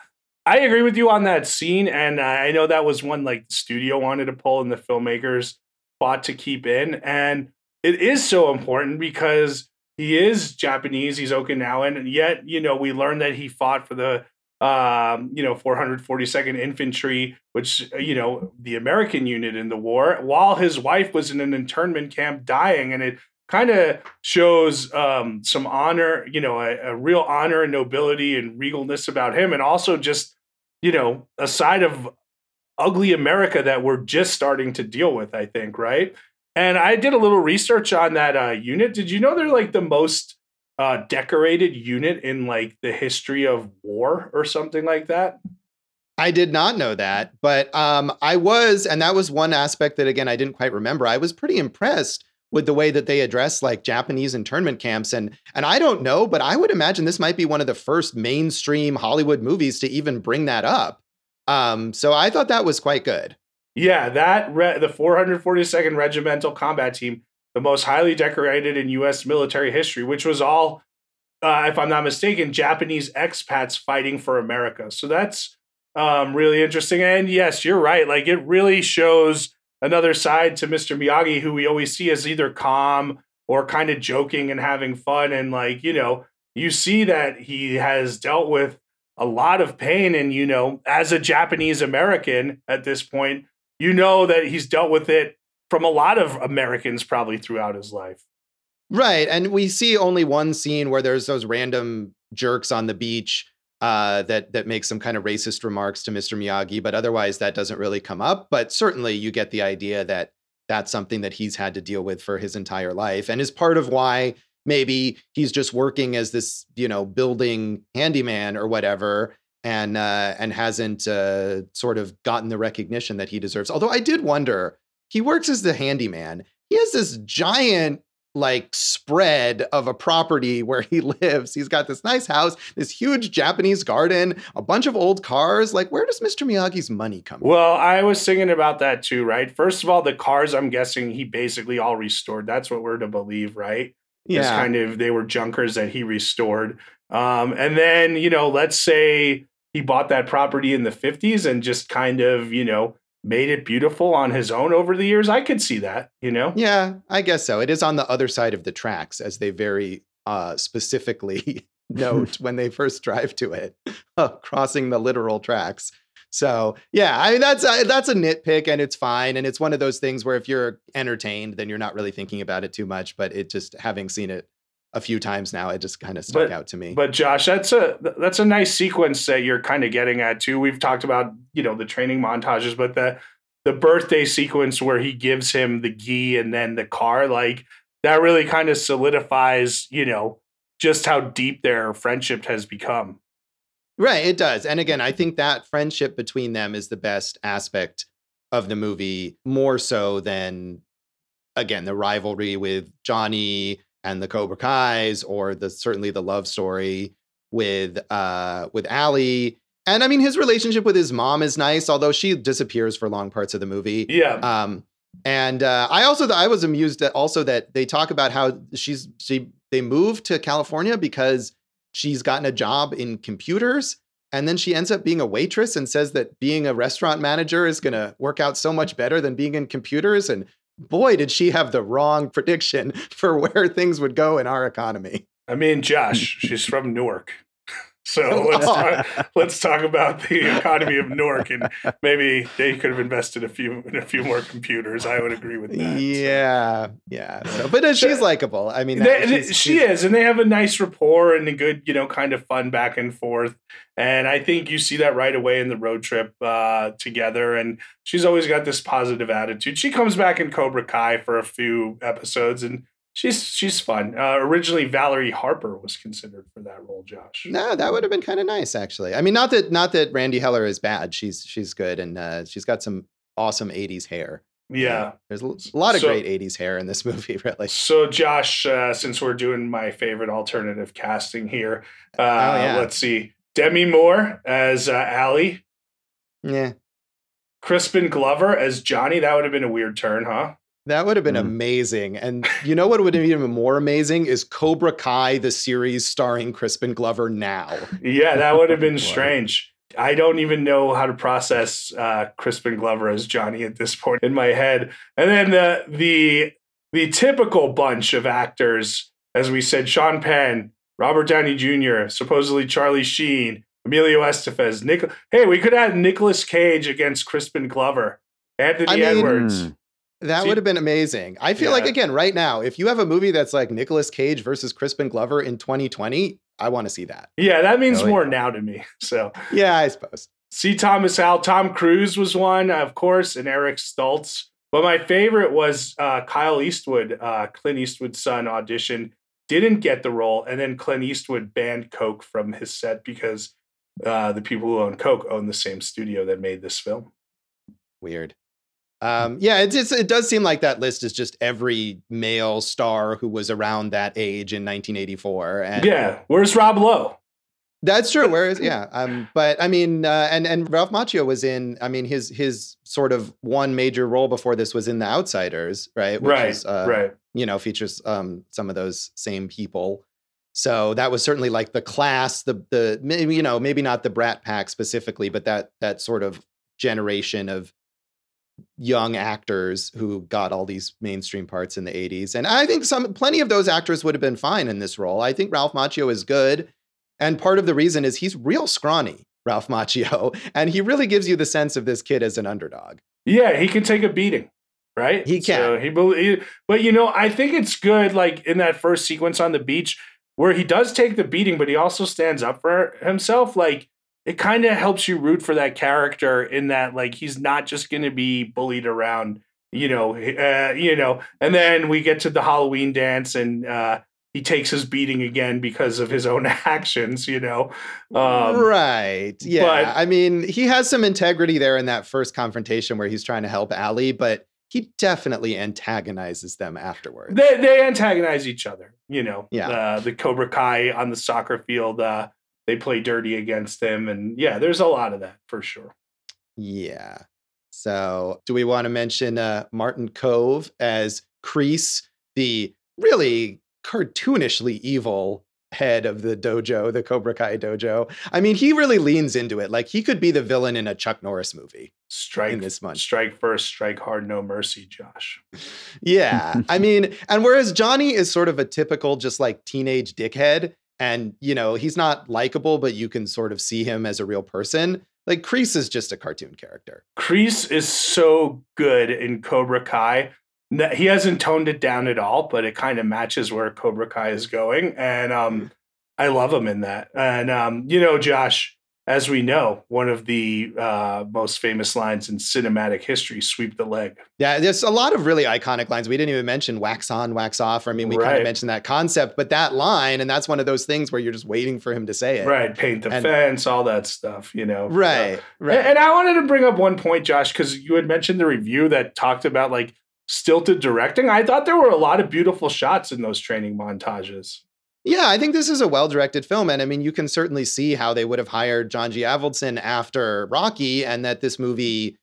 I agree with you on that scene, and I know that was one like the studio wanted to pull, and the filmmakers fought to keep in, and it is so important because he is Japanese, he's Okinawan, and yet you know we learned that he fought for the um, you know, 442nd Infantry, which, uh, you know, the American unit in the war, while his wife was in an internment camp dying. And it kind of shows um, some honor, you know, a, a, real honor and nobility and regalness about him. And also just, you know, a side of ugly America that we're just starting to deal with, I think, right? And I did a little research on that uh, unit. Did you know they're like the most uh, decorated unit in like the history of war or something like that? I did not know that, but um, I was, and that was one aspect that again I didn't quite remember. I was pretty impressed with the way that they address like Japanese internment camps, and and I don't know, but I would imagine this might be one of the first mainstream Hollywood movies to even bring that up. Um, so I thought that was quite good. Yeah, that re- the 442nd Regimental Combat Team the most highly decorated in U.S. military history, which was all, uh, if I'm not mistaken, Japanese expats fighting for America. So that's um, really interesting. And yes, you're right. Like it really shows another side to Mr. Miyagi, who we always see as either calm or kind of joking and having fun. And like, you know, you see that he has dealt with a lot of pain. And, you know, as a Japanese American at this point, you know that he's dealt with it from a lot of Americans probably throughout his life. Right. And we see only one scene where there's those random jerks on the beach uh, that that make some kind of racist remarks to Mr. Miyagi, but otherwise that doesn't really come up. But certainly you get the idea that that's something that he's had to deal with for his entire life and is part of why maybe he's just working as this, you know, building handyman or whatever and uh, and hasn't uh, sort of gotten the recognition that he deserves. Although I did wonder, he works as the handyman. He has this giant like spread of a property where he lives. He's got this nice house, this huge Japanese garden, a bunch of old cars. Like, where does Mr. Miyagi's money come from? Well, I was thinking about that too, right? First of all, the cars, I'm guessing he basically all restored. That's what we're to believe, right? Yeah. It's kind of, they were junkers that he restored. Um, and then, you know, let's say he bought that property in the 50s and just kind of, you know, made it beautiful on his own over the years. I could see that, you know? Yeah, I guess so. It is on the other side of the tracks, as they very uh, specifically note when they first drive to it, uh, crossing the literal tracks. So yeah, I mean that's uh, that's a nitpick and it's fine and it's one of those things where if you're entertained, then you're not really thinking about it too much. But it just having seen it a few times now. It just kind of stuck but, out to me. But Josh, that's a that's a nice sequence that you're kind of getting at too. We've talked about you know the training montages, but the the birthday sequence where he gives him the gi and then the car, like that really kind of solidifies you know just how deep their friendship has become. Right, it does. And again, I think that friendship between them is the best aspect of the movie, more so than again the rivalry with Johnny and the Cobra Kai's, or the certainly the love story with uh with Ali. And I mean, his relationship with his mom is nice, although she disappears for long parts of the movie. Yeah. Um, and uh, I also I was amused that also that they talk about how she's she they moved to California because she's gotten a job in computers and then she ends up being a waitress and says that being a restaurant manager is going to work out so much better than being in computers and boy, did she have the wrong prediction for where things would go in our economy. I mean, Josh, she's from Newark. So let's talk, let's talk about the economy of Newark and maybe they could have invested a few in a few more computers. I would agree with that. Yeah, so. yeah. So, but uh, she's likable. I mean, they, she's, she she's, is, and they have a nice rapport and a good, you know, kind of fun back and forth. And I think you see that right away in the road trip uh, together. And she's always got this positive attitude. She comes back in Cobra Kai for a few episodes and She's she's fun. Uh, originally, Valerie Harper was considered for that role. Josh. No, that would have been kind of nice, actually. I mean, not that not that Randee Heller is bad. She's she's good, and uh, she's got some awesome '80s hair. Yeah, there's a lot of so, great '80s hair in this movie, really. So, Josh, uh, since we're doing my favorite alternative casting here, uh, oh, yeah. let's see, Demi Moore as uh, Ali. Yeah. Crispin Glover as Johnny. That would have been a weird turn, huh? That would have been mm. amazing. And you know what would have been even more amazing is Cobra Kai, the series starring Crispin Glover now. Yeah, that would have been strange. I don't even know how to process uh, Crispin Glover as Johnny at this point in my head. And then the the the typical bunch of actors, as we said, Sean Penn, Robert Downey Jr., supposedly Charlie Sheen, Emilio Estevez, Nick. Hey, we could add Nicolas Cage against Crispin Glover, Anthony I mean, Edwards. That would have been amazing. I feel yeah. like again, right now, if you have a movie that's like Nicolas Cage versus Crispin Glover in 2020, I want to see that. Yeah, that means really? more now to me. So yeah, I suppose. C. Thomas Howell, Tom Cruise was one, of course, and Eric Stoltz. But my favorite was uh, Kyle Eastwood, uh, Clint Eastwood's son, auditioned, didn't get the role, and then Clint Eastwood banned Coke from his set because uh, the people who own Coke own the same studio that made this film. Weird. Um, yeah, it, it does seem like that list is just every male star who was around that age in 1984. And yeah, where's Rob Lowe? That's true. Where is yeah? Um, but I mean, uh, and and Ralph Macchio was in. I mean, his his sort of one major role before this was in The Outsiders, right? Which right. Is, uh, right. You know, features um, some of those same people. So that was certainly like the class, the the maybe you know maybe not the Brat Pack specifically, but that that sort of generation of young actors who got all these mainstream parts in the 80s. And I think some plenty of those actors would have been fine in this role. I think Ralph Macchio is good. And part of the reason is he's real scrawny, Ralph Macchio, and he really gives you the sense of this kid as an underdog. Yeah, he can take a beating. right? He can. So he, believe, but you know, I think it's good. Like in that first sequence on the beach, where he does take the beating, but he also stands up for himself. Like it kind of helps you root for that character in that, like he's not just going to be bullied around. You know, uh, you know, and then we get to the Halloween dance, and uh, he takes his beating again because of his own actions, you know. Um, right. Yeah. But, I mean, he has some integrity there in that first confrontation where he's trying to help Ali, but he definitely antagonizes them afterwards. They, they antagonize each other, you know. Yeah. Uh, the Cobra Kai on the soccer field, uh, they play dirty against him. And yeah, there's a lot of that for sure. Yeah. So, do we want to mention uh, Martin Kove as Kreese, the really cartoonishly evil head of the dojo, the Cobra Kai dojo. I mean, he really leans into it. Like he could be the villain in a Chuck Norris movie. Strike in this month. Strike first, strike hard, no mercy, Josh. yeah. I mean, and whereas Johnny is sort of a typical just like teenage dickhead, and you know, he's not likable, but you can sort of see him as a real person. Like Kreese is just a cartoon character. Kreese is so good in Cobra Kai he hasn't toned it down at all, but it kind of matches where Cobra Kai is going, and um, mm-hmm. I love him in that. And um, you know, Josh, as we know, one of the uh, most famous lines in cinematic history, "Sweep the leg." Yeah, there's a lot of really iconic lines. We didn't even mention "wax on, wax off." I mean, we right. kind of mentioned that concept, but that line, and that's one of those things where you're just waiting for him to say it. Right, paint the and, fence, all that stuff. You know. Right, right. And, and I wanted to bring up one point, Josh, because you had mentioned the review that talked about like stilted directing. I thought there were a lot of beautiful shots in those training montages. Yeah, I think this is a well directed film. And I mean, you can certainly see how they would have hired John G. Avildsen after Rocky, and that this movie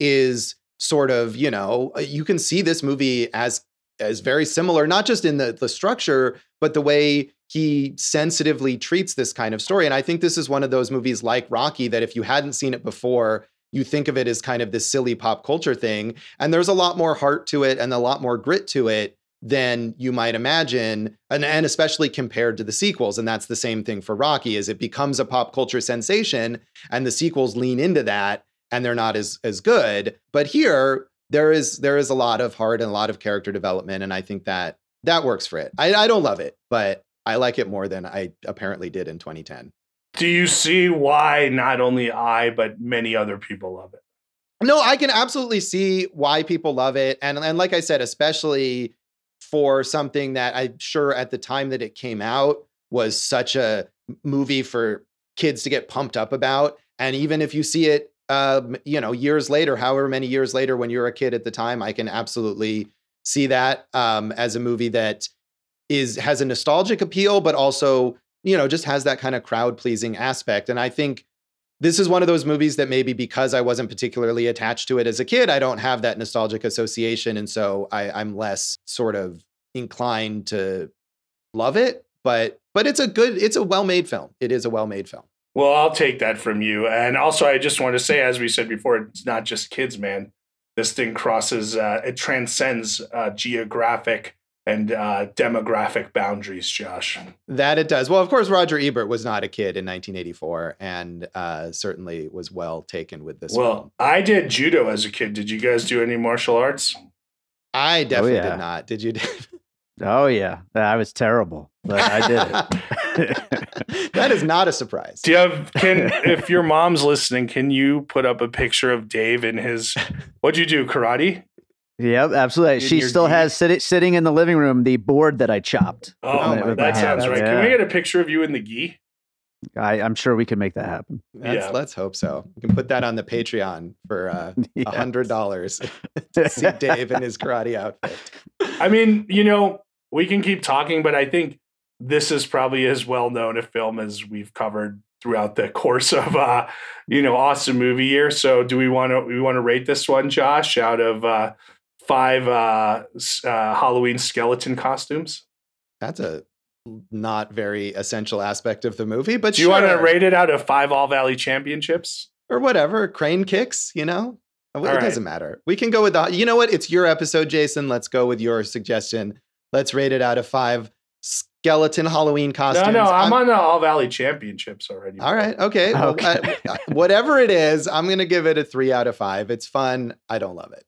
is sort of, you know, uh, you can see this movie as as very similar, not just in the, the structure, but the way he sensitively treats this kind of story. And I think this is one of those movies like Rocky that if you hadn't seen it before, you think of it as kind of this silly pop culture thing. And there's a lot more heart to it and a lot more grit to it than you might imagine and, and especially compared to the sequels and that's the same thing for rocky is it becomes a pop culture sensation and the sequels lean into that and they're not as as good. But here there is there is a lot of heart and a lot of character development and i think that that works for it. I, I don't love it but i like it more than i apparently did in 2010 do you see why not only I but many other people love it? No, I can absolutely see why people love it, and and like I said, especially for something that I'm sure at the time that it came out was such a movie for kids to get pumped up about, and even if you see it, um, you know, years later, however many years later, when you're a kid at the time, I can absolutely see that um, as a movie that is has a nostalgic appeal, but also you know, just has that kind of crowd pleasing aspect. And I think this is one of those movies that maybe because I wasn't particularly attached to it as a kid, I don't have that nostalgic association. And so I, I'm less sort of inclined to love it. But but it's a good, it's a well-made film. It is a well-made film. Well, I'll take that from you. And also, I just want to say, as we said before, it's not just kids, man. This thing crosses, uh, it transcends uh, geographic and uh, demographic boundaries, Josh. That it does. Well, of course, Roger Ebert was not a kid in 1984, and uh, certainly was well taken with this. Well, film. I did judo as a kid. Did you guys do any martial arts? I definitely oh, yeah. did not. Did you? oh yeah, I was terrible, but I did it. that is not a surprise. Do you have can if your mom's listening, can you put up a picture of Dave in his what'd you do, karate? Yep, absolutely. she still has sit, sitting in the living room the board that I chopped. Oh, that sounds right. Yeah. Can we get a picture of you in the gi? I, am sure we can make that happen. yeah. Let's hope so. We can put that on the Patreon for uh, a hundred dollars to see Dave in his karate outfit. I mean, you know, we can keep talking, but I think this is probably as well known a film as we've covered throughout the course of uh, you know, awesome movie year. So do we want to we want to rate this one, Josh, out of uh five uh, uh, Halloween skeleton costumes. That's a not very essential aspect of the movie, but do you want to rate it out of five All Valley championships or whatever? Crane kicks, you know. It All doesn't matter. We can go with the. You know what? It's your episode, Jason. Let's go with your suggestion. Let's rate it out of five skeleton Halloween costumes. No, no, I'm, I'm on the All Valley Championships already. All right, okay. okay. Well, uh, whatever it is, I'm going to give it a three out of five. It's fun. I don't love it.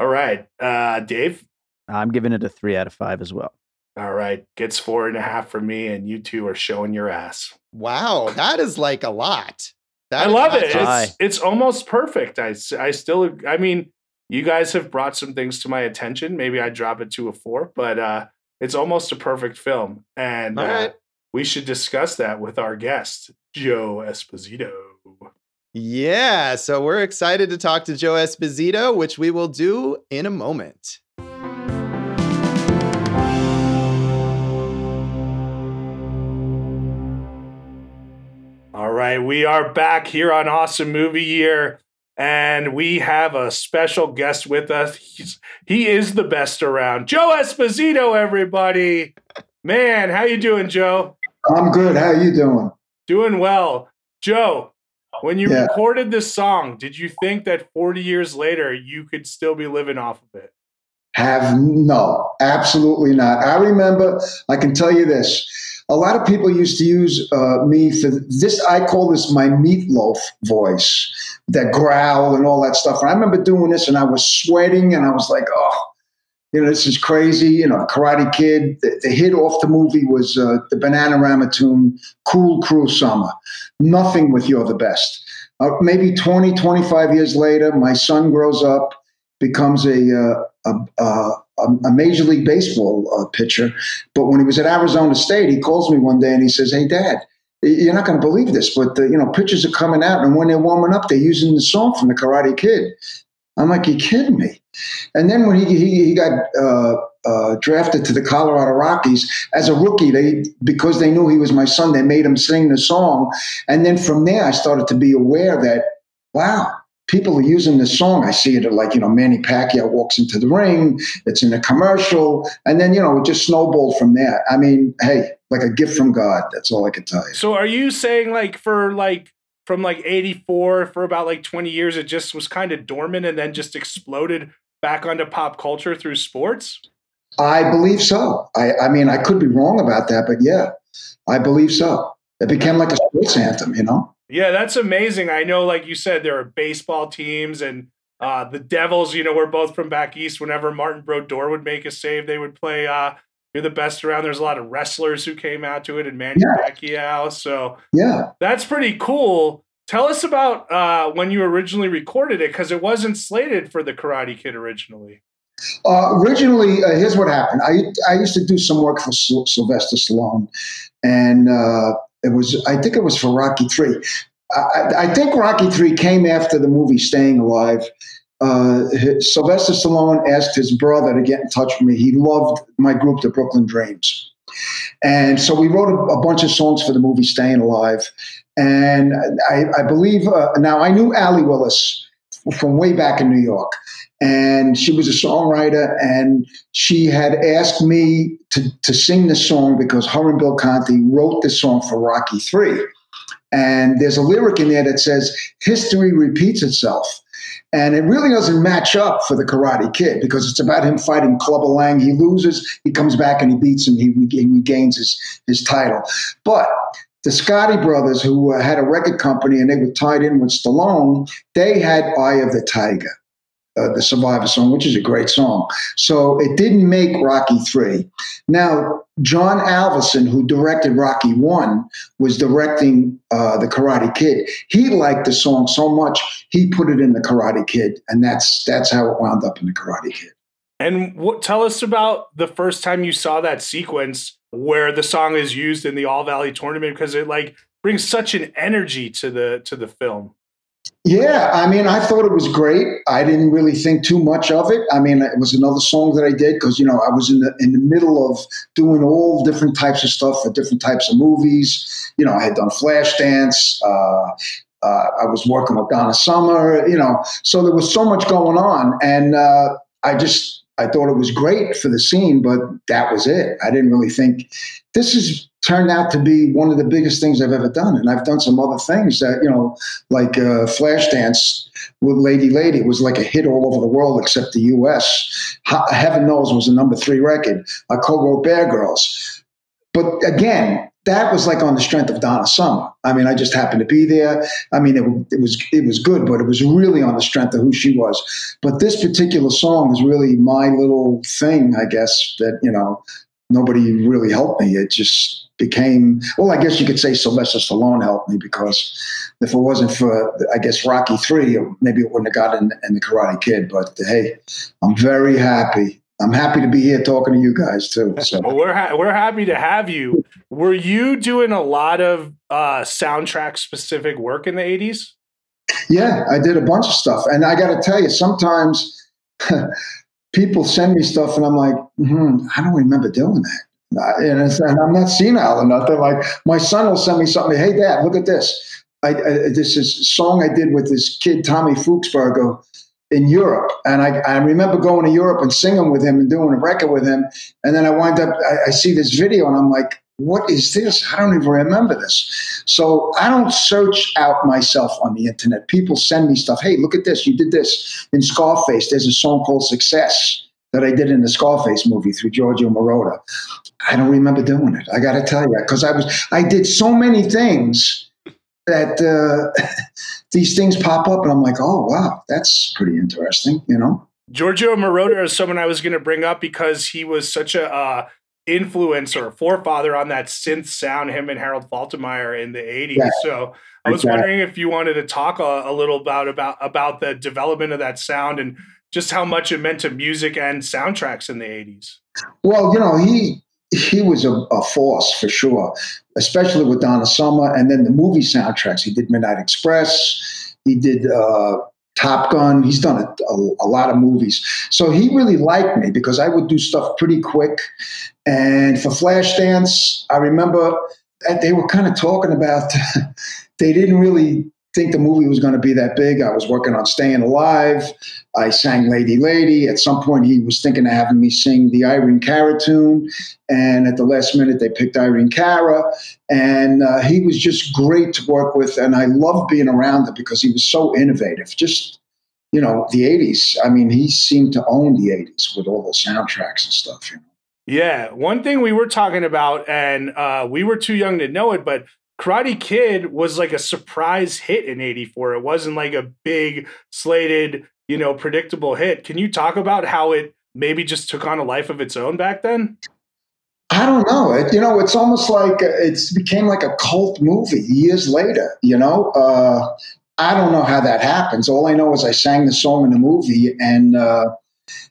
All right, uh, Dave. I'm giving it a three out of five as well. All right, gets four and a half from me, and you two are showing your ass. Wow, that is like a lot. That I love it. high. It's, it's almost perfect. I, I still, I mean, you guys have brought some things to my attention. Maybe I drop it to a four, but uh, it's almost a perfect film. And All uh, we should discuss that with our guest, Joe Esposito. Yeah, so we're excited to talk to Joe Esposito, which we will do in a moment. All right, we are back here on Awesome Movie Year, and we have a special guest with us. He's, he is the best around, Joe Esposito. Everybody, man, how you doing, Joe? I'm good. How you doing? Doing well, Joe. When you Yeah. recorded this song, did you think that 40 years later you could still be living off of it? Have no, absolutely not. I remember. I can tell you this. A lot of people used to use uh, me for this. I call this my meatloaf voice, that growl and all that stuff. And I remember doing this, and I was sweating, and I was like, "Oh, you know, this is crazy." You know, Karate Kid. The, the hit off the movie was uh, the Bananarama tune, "Cool Cruel Summer." Nothing with "You're the Best." Uh, maybe 20, 25 years later, my son grows up, becomes a uh, a, a, a Major League Baseball uh, pitcher. But when he was at Arizona State, he calls me one day and he says, "Hey, Dad, you're not going to believe this, but the, you know pitchers are coming out, and when they're warming up, they're using the song from the Karate Kid." I'm like, "You kidding me?" And then when he he, he got uh, uh, drafted to the Colorado Rockies as a rookie, they because they knew he was my son, they made him sing the song. And then from there, I started to be aware that wow, people are using this song. I see it like, you know, Manny Pacquiao walks into the ring, it's in a commercial, and then, you know, it just snowballed from there. I mean, hey, like a gift from God. That's all I can tell you. So are you saying like for like from like 84 for about like 20 years it just was kind of dormant and then just exploded back onto pop culture through sports? I believe so. I, I mean, I could be wrong about that, but yeah, I believe so. It became like a sports anthem, you know? Yeah, that's amazing. I know like you said there are baseball teams and uh, the Devils, you know, we're both from back east. Whenever Martin Brodeur would make a save, they would play uh, You're the Best Around. There's a lot of wrestlers who came out to it and Manny Yeah. Pacquiao. So Yeah. That's pretty cool. Tell us about uh, when you originally recorded it because it wasn't slated for the Karate Kid originally. Uh, originally, uh, here's what happened. I I used to do some work for Syl- Sylvester Stallone, and uh, it was I think it was for Rocky Three. I, I- I think Rocky Three came after the movie Staying Alive. Uh, Sylvester Stallone asked his brother to get in touch with me. He loved my group, the Brooklyn Dreams, and so we wrote a, a bunch of songs for the movie Staying Alive. And I, I believe uh, now I knew Allee Willis from way back in New York and she was a songwriter and she had asked me to, to sing the song because her and bill conti wrote the song for rocky 3 and there's a lyric in there that says history repeats itself and it really doesn't match up for the karate kid because it's about him fighting clubber lang. He loses he comes back and he beats him. He, reg- he regains his, his title. But the Scotti brothers, who had a record company and they were tied in with Stallone, they had Eye of the Tiger uh, the Survivor song, which is a great song. So it didn't make Rocky 3. Now, John Avildsen, who directed Rocky 1, was directing uh, The Karate Kid. He liked the song so much, he put it in The Karate Kid, and that's that's how it wound up in The Karate Kid. And what, tell us about the first time you saw that sequence where the song is used in the All Valley tournament because it like brings such an energy to the to the film. Yeah, I mean, I thought it was great. I didn't really think too much of it. I mean, it was another song that I did because you know I was in the in the middle of doing all different types of stuff for different types of movies. You know, I had done Flashdance. Uh, uh, I was working with Donna Summer. You know, so there was so much going on, and uh, I just I thought it was great for the scene, but that was it. I didn't really think this has turned out to be one of the biggest things I've ever done, and I've done some other things that you know like uh, Flashdance with Lady Lady It was like a hit all over the world except the U.S. He- Heaven knows was a number three record. I co-wrote Bad Girls, but again, that was like on the strength of Donna Summer. I mean, I just happened to be there. I mean, it, it, was it was good, but it was really on the strength of who she was. But this particular song is really my little thing, I guess. That you know, nobody really helped me. It just became well. I guess you could say Sylvester Stallone helped me because if it wasn't for I guess Rocky Three, maybe it wouldn't have gotten in, the Karate Kid. But hey, I'm very happy I'm happy to be here talking to you guys too. So. well, we're ha- we're happy to have you. Were you doing a lot of uh, soundtrack specific work in the '80s? Yeah, I did a bunch of stuff, and I got to tell you, sometimes people send me stuff, and I'm like, hmm, I don't remember doing that. And, and, I'm not senile or nothing. Like my son will send me something. Hey, Dad, look at this. I, I, this is song I did with this kid Tommy Fuchsberger in Europe. And I, I, remember going to Europe and singing with him and doing a record with him. And then I wind up, I, I, see this video and I'm like, what is this? I don't even remember this. So I don't search out myself on the internet. People send me stuff. Hey, look at this. You did this in Scarface. There's a song called Success that I did in the Scarface movie through Giorgio Moroder. I don't remember doing it. I got to tell you, because I was, I did so many things that uh, these things pop up, and I'm like, oh wow, that's pretty interesting, you know. Giorgio Moroder is someone I was going to bring up because he was such a uh, influence or forefather on that synth sound. Him and Harold Faltermeyer in the '80s. Yeah, so I was exactly. wondering if you wanted to talk a, a little about about about the development of that sound and just how much it meant to music and soundtracks in the '80s. Well, you know, he he was a, a, force for sure, especially with Donna Summer. And then the movie soundtracks. He did Midnight Express. He did uh, Top Gun. He's done a, a, a, lot of movies. So he really liked me because I would do stuff pretty quick. And for Flashdance, I remember they were kind of talking about, they didn't really think the movie was going to be that big. I was working on Staying Alive. I sang Lady Lady. At some point, he was thinking of having me sing the Irene Cara tune. And at the last minute, they picked Irene Cara. And uh, he was just great to work with. And I loved being around him because he was so innovative. Just, you know, the 80s. I mean, he seemed to own the 80s with all the soundtracks and stuff, you know. Yeah, one thing we were talking about, and uh, we were too young to know it, but Karate Kid was like a surprise hit in 84. It wasn't like a big slated, you know, predictable hit. Can you talk about how it maybe just took on a life of its own back then? I don't know. It, you know, it's almost like uh, it's became like a cult movie years later, you know? Uh, I don't know how that happens. All I know is I sang the song in the movie and uh,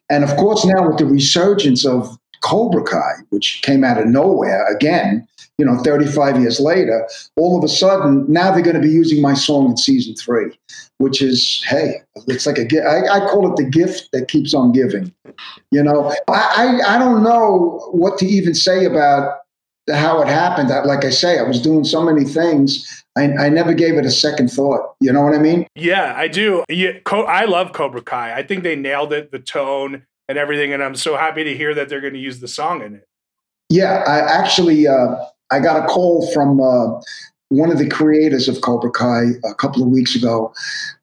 and of course now with the resurgence of Cobra Kai, which came out of nowhere again, you know, 35 years later, all of a sudden, now they're going to be using my song in season three, which is, hey, it's like a gift. I, I call it the gift that keeps on giving. You know, I, I, I don't know what to even say about how it happened. Like I say, I was doing so many things. I, I never gave it a second thought. You know what I mean? Yeah, I do. Yeah, I love Cobra Kai. I think they nailed it, the tone and everything. And I'm so happy to hear that they're going to use the song in it. Yeah, I actually uh, I got a call from uh, one of the creators of Cobra Kai a couple of weeks ago,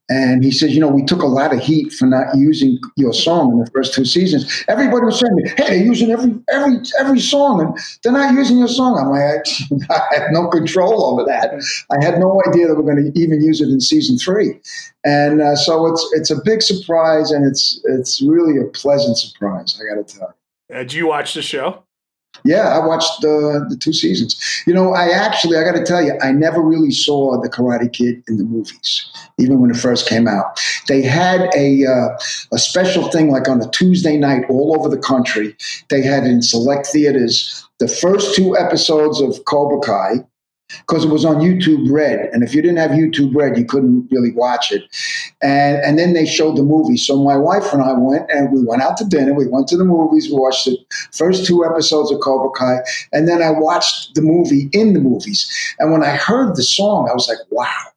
and he says, you know, we took a lot of heat for not using your song in the first two seasons. Everybody was saying, hey, they're using every every every song, and they're not using your song. I'm like, I, I had no control over that. I had no idea that we're going to even use it in season three, and uh, so it's it's a big surprise, and it's it's really a pleasant surprise. I got to tell you. Uh, did you watch the show? Yeah, I watched the the two seasons. You know, I actually I got to tell you, I never really saw the Karate Kid in the movies, even when it first came out. They had a uh, a special thing like on a Tuesday night all over the country. They had in select theaters the first two episodes of Cobra Kai, because it was on YouTube Red, and if you didn't have YouTube Red, you couldn't really watch it. And and then they showed the movie. So my wife and I went, and we went out to dinner. We went to the movies. We watched the first two episodes of Cobra Kai, and then I watched the movie in the movies. And when I heard the song, I was like, "Wow,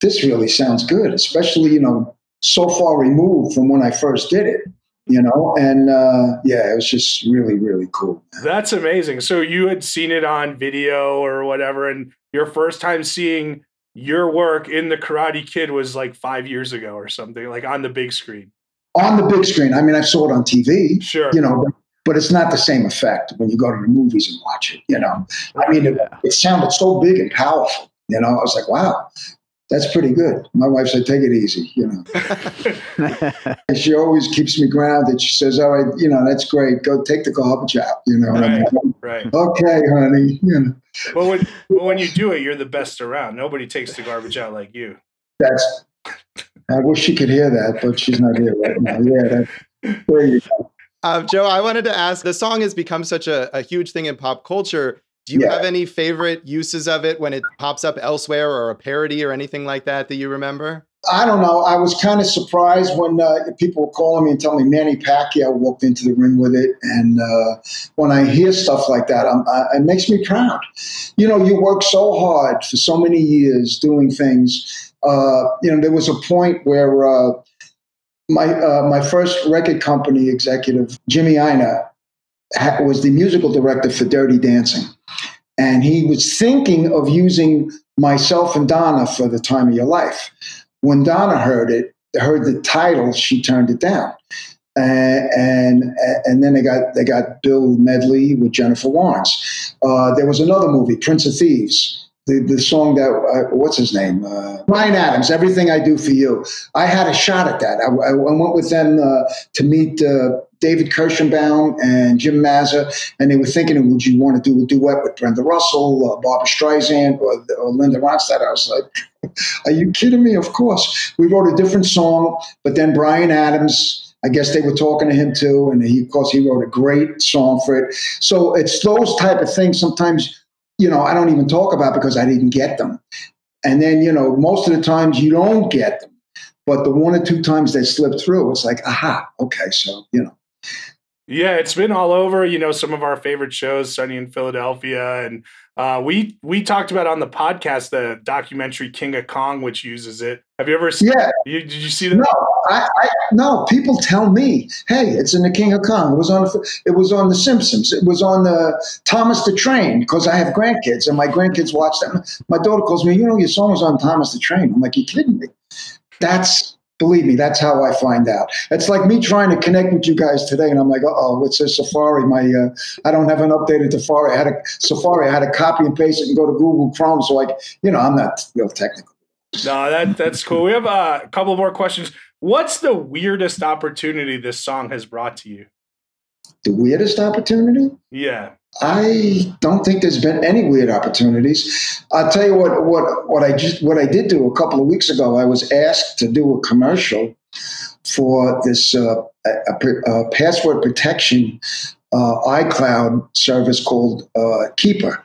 this really sounds good." Especially you know so far removed from when I first did it you know and uh, yeah it was just really really cool that's amazing. So you had seen it on video or whatever and your first time seeing your work in the karate kid was like five years ago or something like on the big screen. On the big screen. I mean i saw it on tv sure. you know but it's not the same effect when you go to the movies and watch it. You know, I mean, it, it sounded so big and powerful. You know, I was like, wow, that's pretty good. My wife said, take it easy, you know. and she always keeps me grounded. She says, all right, you know, that's great. Go take the garbage out, you know. Right, like, right. Okay, honey, you know. But when, but when you do it, you're the best around. Nobody takes the garbage out like you. That's, I wish she could hear that, but she's not here right now. Yeah, that, there you go. Uh, Joe, I wanted to ask the song has become such a, a huge thing in pop culture. Do you Yeah. have any favorite uses of it when it pops up elsewhere or a parody or anything like that that you remember? I don't know. I was kind of surprised when uh, people were calling me and telling me Manny Pacquiao walked into the ring with it. And uh, when I hear stuff like that, I'm, I, it makes me proud. You know, you work so hard for so many years doing things. Uh, you know, there was a point where uh, my uh, my first record company executive, Jimmy Ienner, was the musical director for Dirty Dancing. And he was thinking of using myself and Donna for the time of your life when Donna heard it, heard the title, she turned it down. Uh, and and then they got they got Bill Medley with Jennifer Warnes. Uh, there was another movie, Prince of Thieves. The, the song that uh, what's his name uh, Bryan Adams. Everything I do for you. I had a shot at that. I, I went with them uh, to meet uh, David Kershenbaum and Jim Mazza, and they were thinking, would you want to do a duet with Brenda Russell, uh, Barbra Streisand, or, or Linda Ronstadt? I was like, are you kidding me? Of course. We wrote a different song, but then Bryan Adams, I guess they were talking to him too, and he, of course, he wrote a great song for it. So it's those type of things. Sometimes, you know, I don't even talk about because I didn't get them, and then you know, most of the times you don't get them, but the one or two times they slip through, it's like, aha, okay, so you know. Yeah, it's been all over. You know, some of our favorite shows, Sunny in Philadelphia, and uh, we we talked about on the podcast the documentary King of Kong, which uses it. Have you ever seen? Yeah, You, did you see that? no, I, I no. People tell me, "Hey, it's in the King of Kong." It was on. It was on The Simpsons. It was on the Thomas the Train because I have grandkids and my grandkids watch them. My daughter calls me, "You know, your song was on Thomas the Train." I'm like, "You kidding me?" That's believe me, that's how I find out. It's like me trying to connect with you guys today, and I'm like, "Uh oh, it's a Safari." My uh, I don't have an updated Safari. I had a Safari. I had to copy and paste it and go to Google Chrome. So like, you know, I'm not real technical. No, that that's cool. We have uh, a couple more questions. What's the weirdest opportunity this song has brought to you? The weirdest opportunity. Yeah. I don't think there's been any weird opportunities. I'll tell you what, what, what I just, what I did do a couple of weeks ago. I was asked to do a commercial for this uh, a, a password protection uh, iCloud service called uh, Keeper,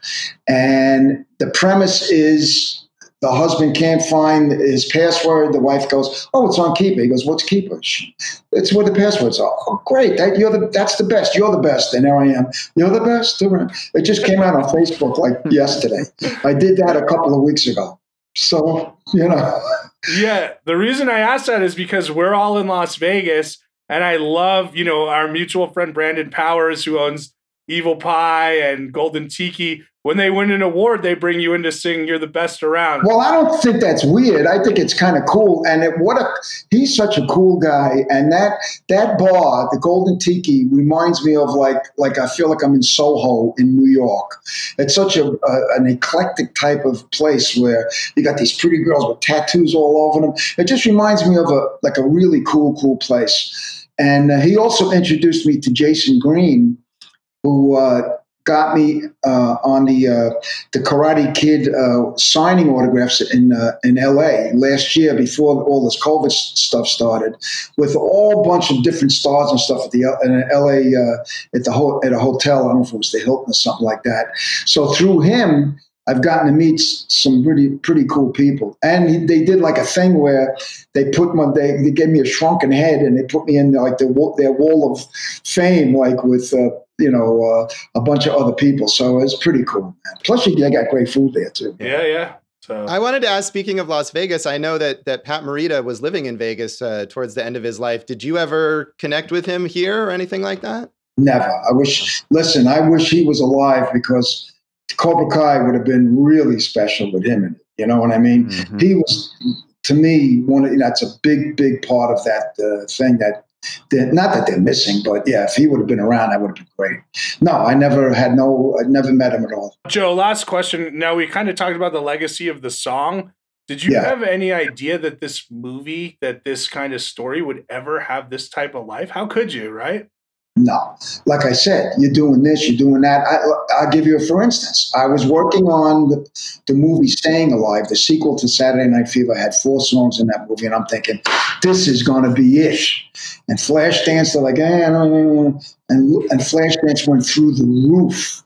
and the premise is the husband can't find his password. The wife goes, "Oh, it's on Keeper." He goes, "What's Keeper?" It's where the passwords are. Oh, great! That, you're the that's the best. You're the best. And there I am. You're the best. It just came out on Facebook like hmm. yesterday. I did that a couple of weeks ago. So you know, Yeah. The reason I asked that is because we're all in Las Vegas and I love, you know, our mutual friend Brandon Powers, who owns Evel Pie and Golden Tiki. When they win an award, they bring you in to sing You're the Best Around. well, I don't think that's weird. I think it's kind of cool. And it, what a he's such a cool guy. And that that bar, the Golden Tiki, reminds me of like like I feel like I'm in Soho in New York. It's such a, a an eclectic type of place where you got these pretty girls with tattoos all over them. It just reminds me of a like a really cool cool place. And uh, he also introduced me to Jason Green, who uh, got me uh, on the uh, the Karate Kid uh, signing autographs in uh, in L.A. last year before all this COVID stuff started, with all bunch of different stars and stuff at the in L.A. Uh, at the ho- at a hotel. I don't know if it was the Hilton or something like that. So through him. I've gotten to meet some pretty pretty cool people, and they did like a thing where they put my they, they gave me a shrunken head and they put me in like the their wall of fame, like with uh, you know uh, a bunch of other people. So it's pretty cool. Man. Plus, you, they got great food there too. Yeah, yeah. So I wanted to ask, speaking of Las Vegas, I know that that Pat Morita was living in Vegas uh, towards the end of his life. Did you ever connect with him here or anything like that? Never. I wish. Listen, I wish he was alive because Cobra Kai would have been really special with him in it. You know what I mean? Mhm. He was, to me, one. Of, that's a big, big part of that uh, thing that they're, not that they're missing, but yeah, if he would have been around, that would have been great. No, I never had no, I never met him at all. Joe, last question. Now we kind of talked about the legacy of the song. Did you Yeah. have any idea that this movie, that this kind of story would ever have this type of life? How could you, right? No, like I said, you're doing this, you're doing that. I, I'll give you a for instance. I was working on the, the movie Staying Alive, the sequel to Saturday Night Fever. I Had four songs in that movie, and I'm thinking, this is going to be it. And Flashdance, they're like, eh, no. and and Flashdance went through the roof.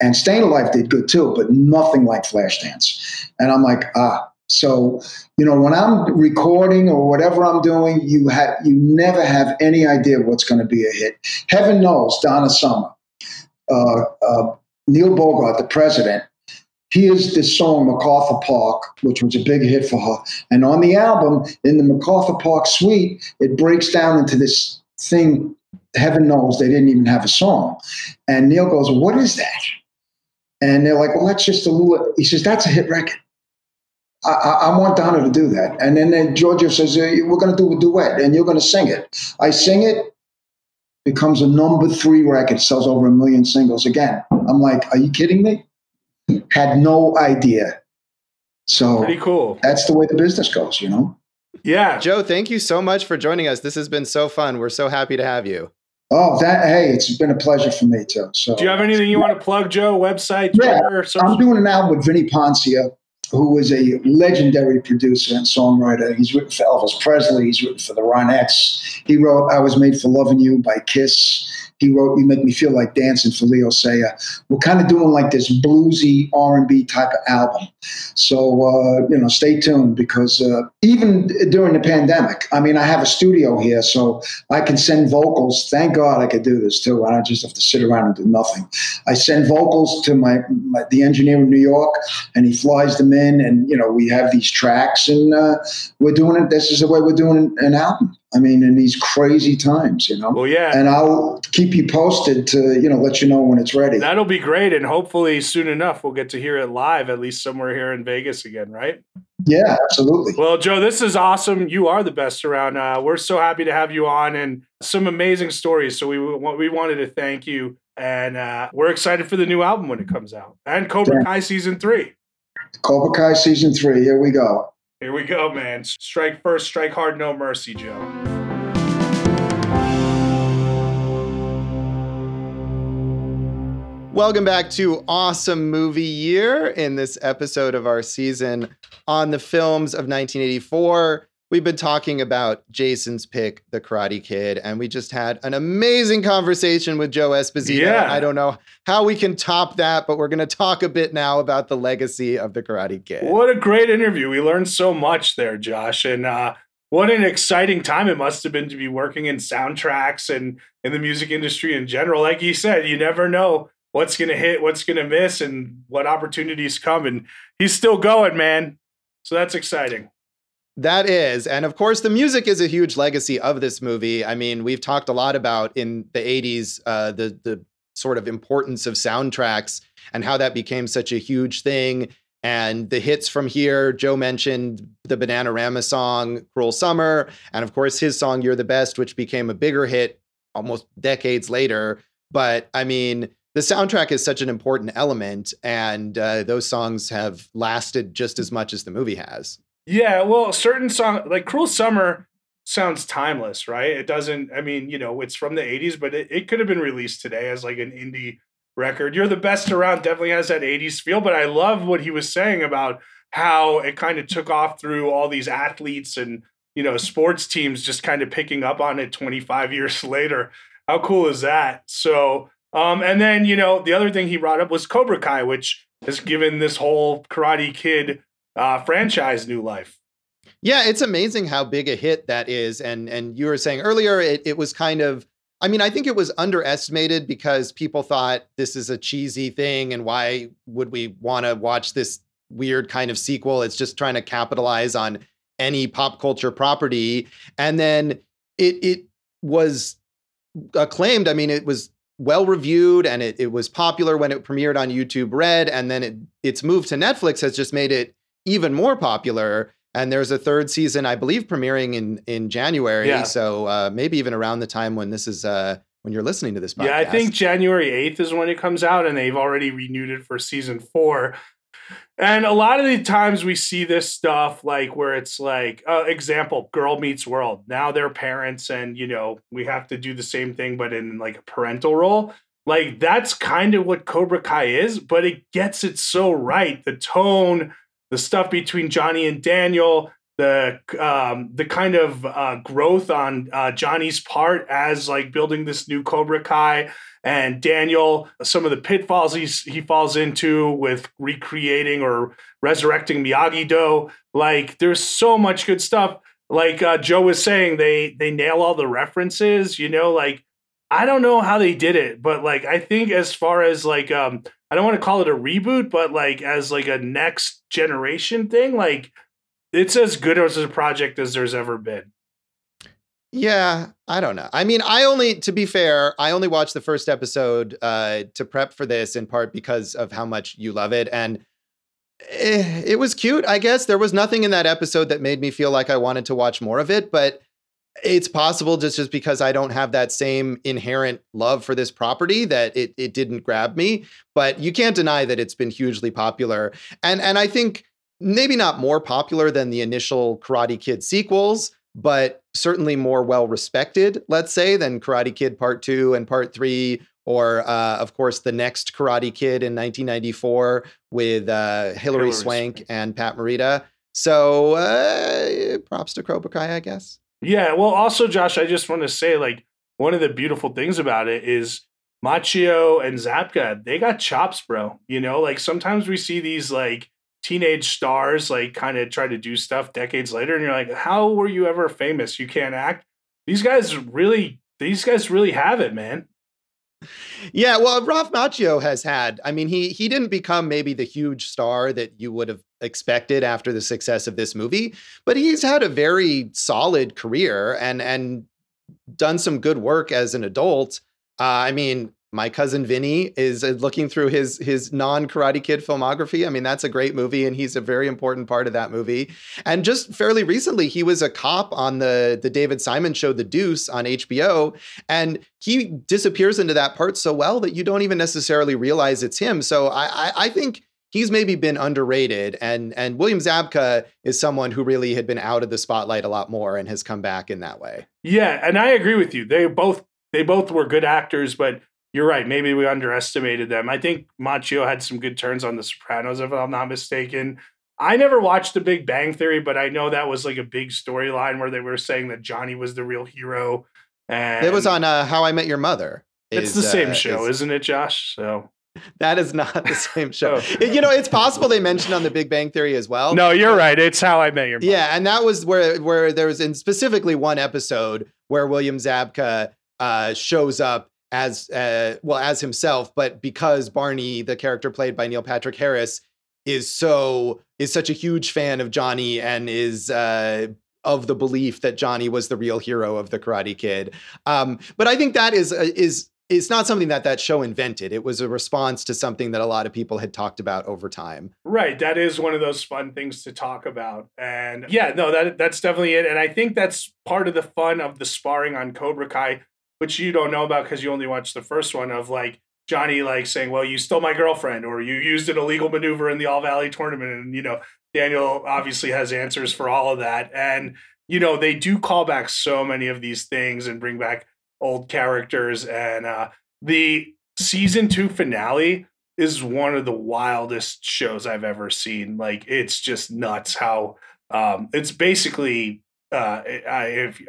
And Staying Alive did good too, but nothing like Flashdance. And I'm like, ah. So, you know, when I'm recording or whatever I'm doing, you have you never have any idea what's going to be a hit. Heaven knows, Donna Summer, uh, uh, Neil Bogart, the president, he is this song MacArthur Park, which was a big hit for her. And on the album, in the MacArthur Park suite, it breaks down into this thing. Heaven knows they didn't even have a song. And Neil goes, "What is that?" And they're like, "Well, that's just a little." He says, "That's a hit record." I, I, I want Donna to do that. And then, then Giorgio says, "Uh, We're going to do a duet and you're going to sing it. I sing it, becomes a number three record, sells over a million singles again. I'm like, Are you kidding me? Had no idea. So Pretty cool. that's the way the business goes, you know? Yeah. Joe, thank you so much for joining us. This has been so fun. We're so happy to have you. Oh, that, hey, it's been a pleasure for me too. So Do you have anything you want to plug, Joe? Website, Yeah, Twitter, social? I'm doing an album with Vini Poncia, who is a legendary producer and songwriter. He's written for Elvis Presley. He's written for the Ronettes. He wrote "I Was Made for Loving You" by Kiss. He wrote "You Make Me Feel Like Dancing" for Leo Sayer. We're kind of doing like this bluesy R&B type of album. So uh, you know, stay tuned because uh, even during the pandemic, I mean, I have a studio here, so I can send vocals. Thank God I could do this too. I don't just have to sit around and do nothing. I send vocals to my, my the engineer in New York, and he flies them in, and you know we have these tracks, and uh, we're doing it. This is the way we're doing an album. I mean, in these crazy times, you know. well, yeah. And I'll keep you posted to you know let you know when it's ready. That'll be great. And hopefully soon enough, we'll get to hear it live, at least somewhere here in Vegas again, right? Yeah, absolutely. Well, Joe, this is awesome. You are the best around. Uh, we're so happy to have you on and some amazing stories. So we we wanted to thank you, and uh, we're excited for the new album when it comes out and Cobra Yeah. Kai season three. Cobra Kai season three. Here we go. Here we go, man. Strike first, strike hard, no mercy, Joe. Welcome back to Awesome Movie Year in this episode of our season on the films of 1984. We've been talking about Jason's pick, The Karate Kid, and we just had an amazing conversation with Joe Esposito. Yeah. I don't know how we can top that, but we're going to talk a bit now about the legacy of The Karate Kid. What a great interview. We learned so much there, Josh. And uh, what an exciting time it must have been to be working in soundtracks and in the music industry in general. Like you said, you never know what's going to hit, what's going to miss, and what opportunities come. And he's still going, man. So that's exciting. That is. And of course, the music is a huge legacy of this movie. I mean, we've talked a lot about in the 80s uh, the, the sort of importance of soundtracks and how that became such a huge thing. And the hits from here, Joe mentioned the Bananarama song, Cruel Summer, and of course, his song, You're the Best, which became a bigger hit almost decades later. But I mean, the soundtrack is such an important element, and uh, those songs have lasted just as much as the movie has. Yeah, well, certain song like Cruel Summer sounds timeless, right? It doesn't, I mean, you know, it's from the 80s, but it, it could have been released today as like an indie record. You're the best around definitely has that 80s feel, but I love what he was saying about how it kind of took off through all these athletes and, you know, sports teams just kind of picking up on it 25 years later. How cool is that? So, um, and then, you know, the other thing he brought up was Cobra Kai, which has given this whole Karate Kid uh, franchise new life. Yeah, it's amazing how big a hit that is. And and you were saying earlier, it, it was kind of, I mean, I think it was underestimated because people thought this is a cheesy thing and why would we want to watch this weird kind of sequel? It's just trying to capitalize on any pop culture property. And then it it was acclaimed. I mean, it was well reviewed and it, it was popular when it premiered on YouTube Red. And then it, its move to Netflix has just made it even more popular. and there's a third season, I believe, premiering in in January. Yeah. So uh, maybe even around the time when this is uh, when you're listening to this podcast. Yeah, I think January 8th is when it comes out, and they've already renewed it for season four. And a lot of the times we see this stuff like where it's like, uh, example, girl meets world. Now they're parents, and you know, we have to do the same thing, but in like a parental role. Like that's kind of what Cobra Kai is, but it gets it so right. The tone, the stuff between Johnny and Daniel, the um, the kind of uh, growth on uh, Johnny's part as like building this new Cobra Kai, and Daniel, some of the pitfalls he's, he falls into with recreating or resurrecting Miyagi Do. Like, there's so much good stuff. Like uh, Joe was saying, they they nail all the references. You know, like I don't know how they did it, but like I think as far as like um, I don't want to call it a reboot, but like as like a next generation thing, like it's as good as a project as there's ever been. Yeah, I don't know. I mean, I only, to be fair, I only watched the first episode uh, to prep for this in part because of how much you love it. And eh, it was cute, I guess. There was nothing in that episode that made me feel like I wanted to watch more of it, but it's possible just, just because I don't have that same inherent love for this property that it, it didn't grab me. But you can't deny that it's been hugely popular. And, and I think maybe not more popular than the initial Karate Kid sequels, but certainly more well respected, let's say, than Karate Kid Part 2 and Part 3, or uh, of course, the next Karate Kid in 1994 with uh, Hilary, Hilary Swank Swank. and Pat Morita. So uh, props to Cobra Kai, I guess. Yeah. Well, also, Josh, I just want to say, like, one of the beautiful things about it is Macchio and Zabka, they got chops, bro. You know, like sometimes we see these like teenage stars like kind of try to do stuff decades later, and you're like, how were you ever famous? You can't act. These guys really, these guys really have it, man. Yeah, well, Ralph Macchio has had. I mean, he he didn't become maybe the huge star that you would have expected after the success of this movie, but he's had a very solid career and and done some good work as an adult. Uh, I mean, my cousin Vinny is uh, looking through his his non Karate Kid filmography. I mean, that's a great movie, and he's a very important part of that movie. And just fairly recently, he was a cop on the the David Simon show, The Deuce, on HBO, and he disappears into that part so well that you don't even necessarily realize it's him. So I I, I think. He's maybe been underrated, and and William Zabka is someone who really had been out of the spotlight a lot more and has come back in that way. Yeah, and I agree with you. They both they both were good actors, but you're right. Maybe we underestimated them. I think Macchio had some good turns on The Sopranos, if I'm not mistaken. I never watched The Big Bang Theory, but I know that was like a big storyline where they were saying that Johnny was the real hero. And It was on uh, How I Met Your Mother. It's the same uh, show, is- isn't it, Josh? So that is not the same show. Oh. You know, it's possible they mentioned on The Big Bang Theory as well. no, you're right. It's How I Met Your Mother. Yeah, and that was where where there was in specifically one episode where William Zabka uh, shows up as uh, well as himself, but because Barney, the character played by Neil Patrick Harris, is so is such a huge fan of Johnny and is uh, of the belief that Johnny was the real hero of the Karate Kid. Um, but I think that is uh, is it's not something that that show invented. It was a response to something that a lot of people had talked about over time. Right. That is one of those fun things to talk about. And yeah, no, that that's definitely it. And I think that's part of the fun of the sparring on Cobra Kai, which you don't know about because you only watched the first one of like Johnny like saying, Well, you stole my girlfriend, or you used an illegal maneuver in the All Valley tournament. And you know, Daniel obviously has answers for all of that. And, you know, they do call back so many of these things and bring back old characters. And uh the season two finale is one of the wildest shows I've ever seen. Like it's just nuts how um it's basically uh I if